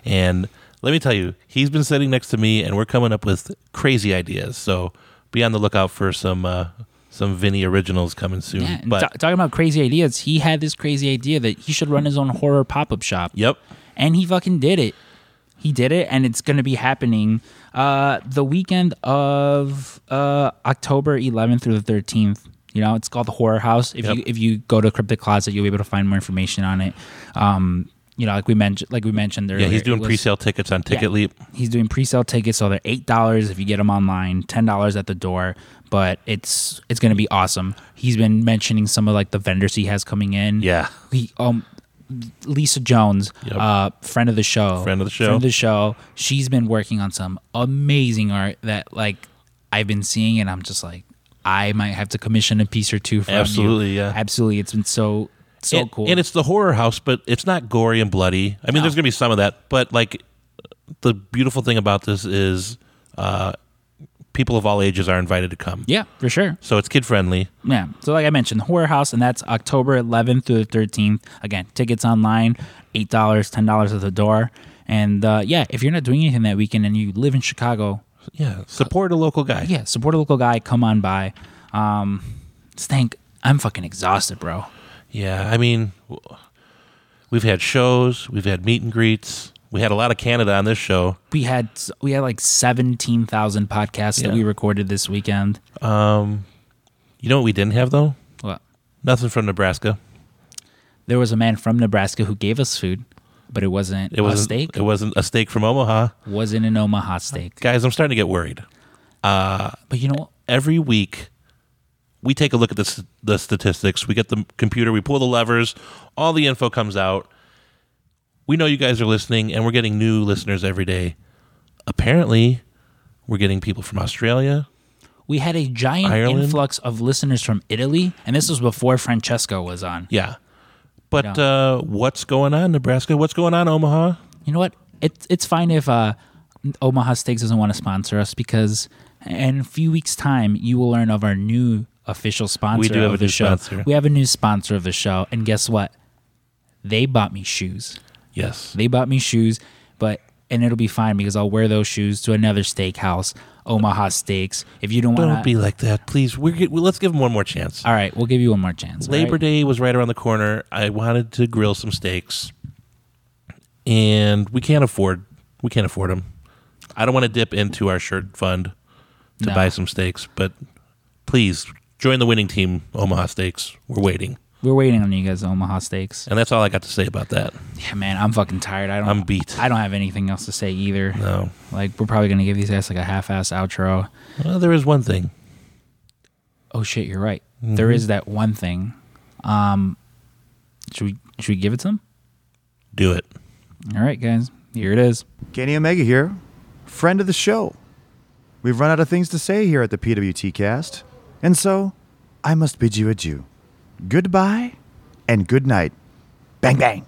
and let me tell you, he's been sitting next to me, and we're coming up with crazy ideas. So be on the lookout for some uh some Vinny originals coming soon. Yeah, but ta- talking about crazy ideas, he had this crazy idea that he should run his own horror pop up shop. yep, and he fucking did it. He did it, and it's going to be happening uh, the weekend of uh, October 11th through the 13th. You know, it's called the Horror House. If Yep. you if you go to Cryptic Closet, you'll be able to find more information on it. Um, you know, like we mentioned, like we mentioned earlier, yeah, he's doing was- pre-sale tickets on Ticket Leap. He's doing pre-sale tickets, so they're eight dollars if you get them online, ten dollars at the door. But it's it's going to be awesome. He's been mentioning some of like the vendors he has coming in. Yeah. he um Lisa Jones, Yep. uh, friend of the show, Friend of the show. friend of the show. She's been working on some amazing art that like I've been seeing, and I'm just like, I might have to commission a piece or two from you. Absolutely, yeah. absolutely. It's been so so and, cool. and it's the horror house, but it's not gory and bloody. I mean, there's gonna be some of that, but like the beautiful thing about this is uh, people of all ages are invited to come. yeah, for sure. So it's kid friendly. Yeah. So like I mentioned, the Horror House, and that's October 11th through the 13th. Again, tickets online, eight dollars, ten dollars at the door. And uh, yeah, if you're not doing anything that weekend and you live in Chicago, Yeah, support a local guy. yeah, support a local guy. Come on by. Um, Stank, I'm fucking exhausted, bro. Yeah, I mean, we've had shows, we've had meet and greets, we had a lot of Canada on this show. We had we had like 17,000 podcasts that we recorded this weekend. Um, you know what we didn't have though? Well, Nothing from Nebraska. there was a man from Nebraska who gave us food, but it wasn't It wasn't a steak. It wasn't a steak from Omaha, wasn't an Omaha steak. guys. I'm starting to get worried. But you know what? Every week, we take a look at the the statistics. We get the computer, we pull the levers, all the info comes out. We know you guys are listening, and we're getting new listeners every day. Apparently, we're getting people from Australia. We had a giant Ireland? influx of listeners from Italy, and this was before Francesco was on. Yeah. But uh, what's going on, Nebraska? What's going on, Omaha? You know what? It's it's fine if uh, Omaha Steaks doesn't want to sponsor us because in a few weeks' time you will learn of our new official sponsor we do have of a the new show. sponsor. We have a new sponsor of the show, and guess what? They bought me shoes. Yes. They bought me shoes, but and it'll be fine because I'll wear those shoes to another steakhouse, Omaha Steaks. If you don't want Don't be like that, please. We're, get- well, let's give them one more chance. all right, we'll give you one more chance. Labor right? Day was right around the corner. I wanted to grill some steaks, and we can't afford we can't afford them. I don't want to dip into our shirt fund to No. buy some steaks, but please join the winning team, Omaha Steaks. We're waiting, We're waiting on you guys, Omaha Steaks. and that's all I got to say about that. Yeah, man, I'm fucking tired. I don't. I'm beat. I don't have anything else to say either. No, Like we're probably gonna give these guys like a half-ass outro. well, there is one thing. Oh shit, you're right. There is that one thing. Um, should we should we give it to them? Do it. All right, guys. Here it is. Kenny Omega here, friend of the show. We've run out of things to say here at the PWT cast, and so I must bid you adieu. Goodbye and good night. Bang, bang.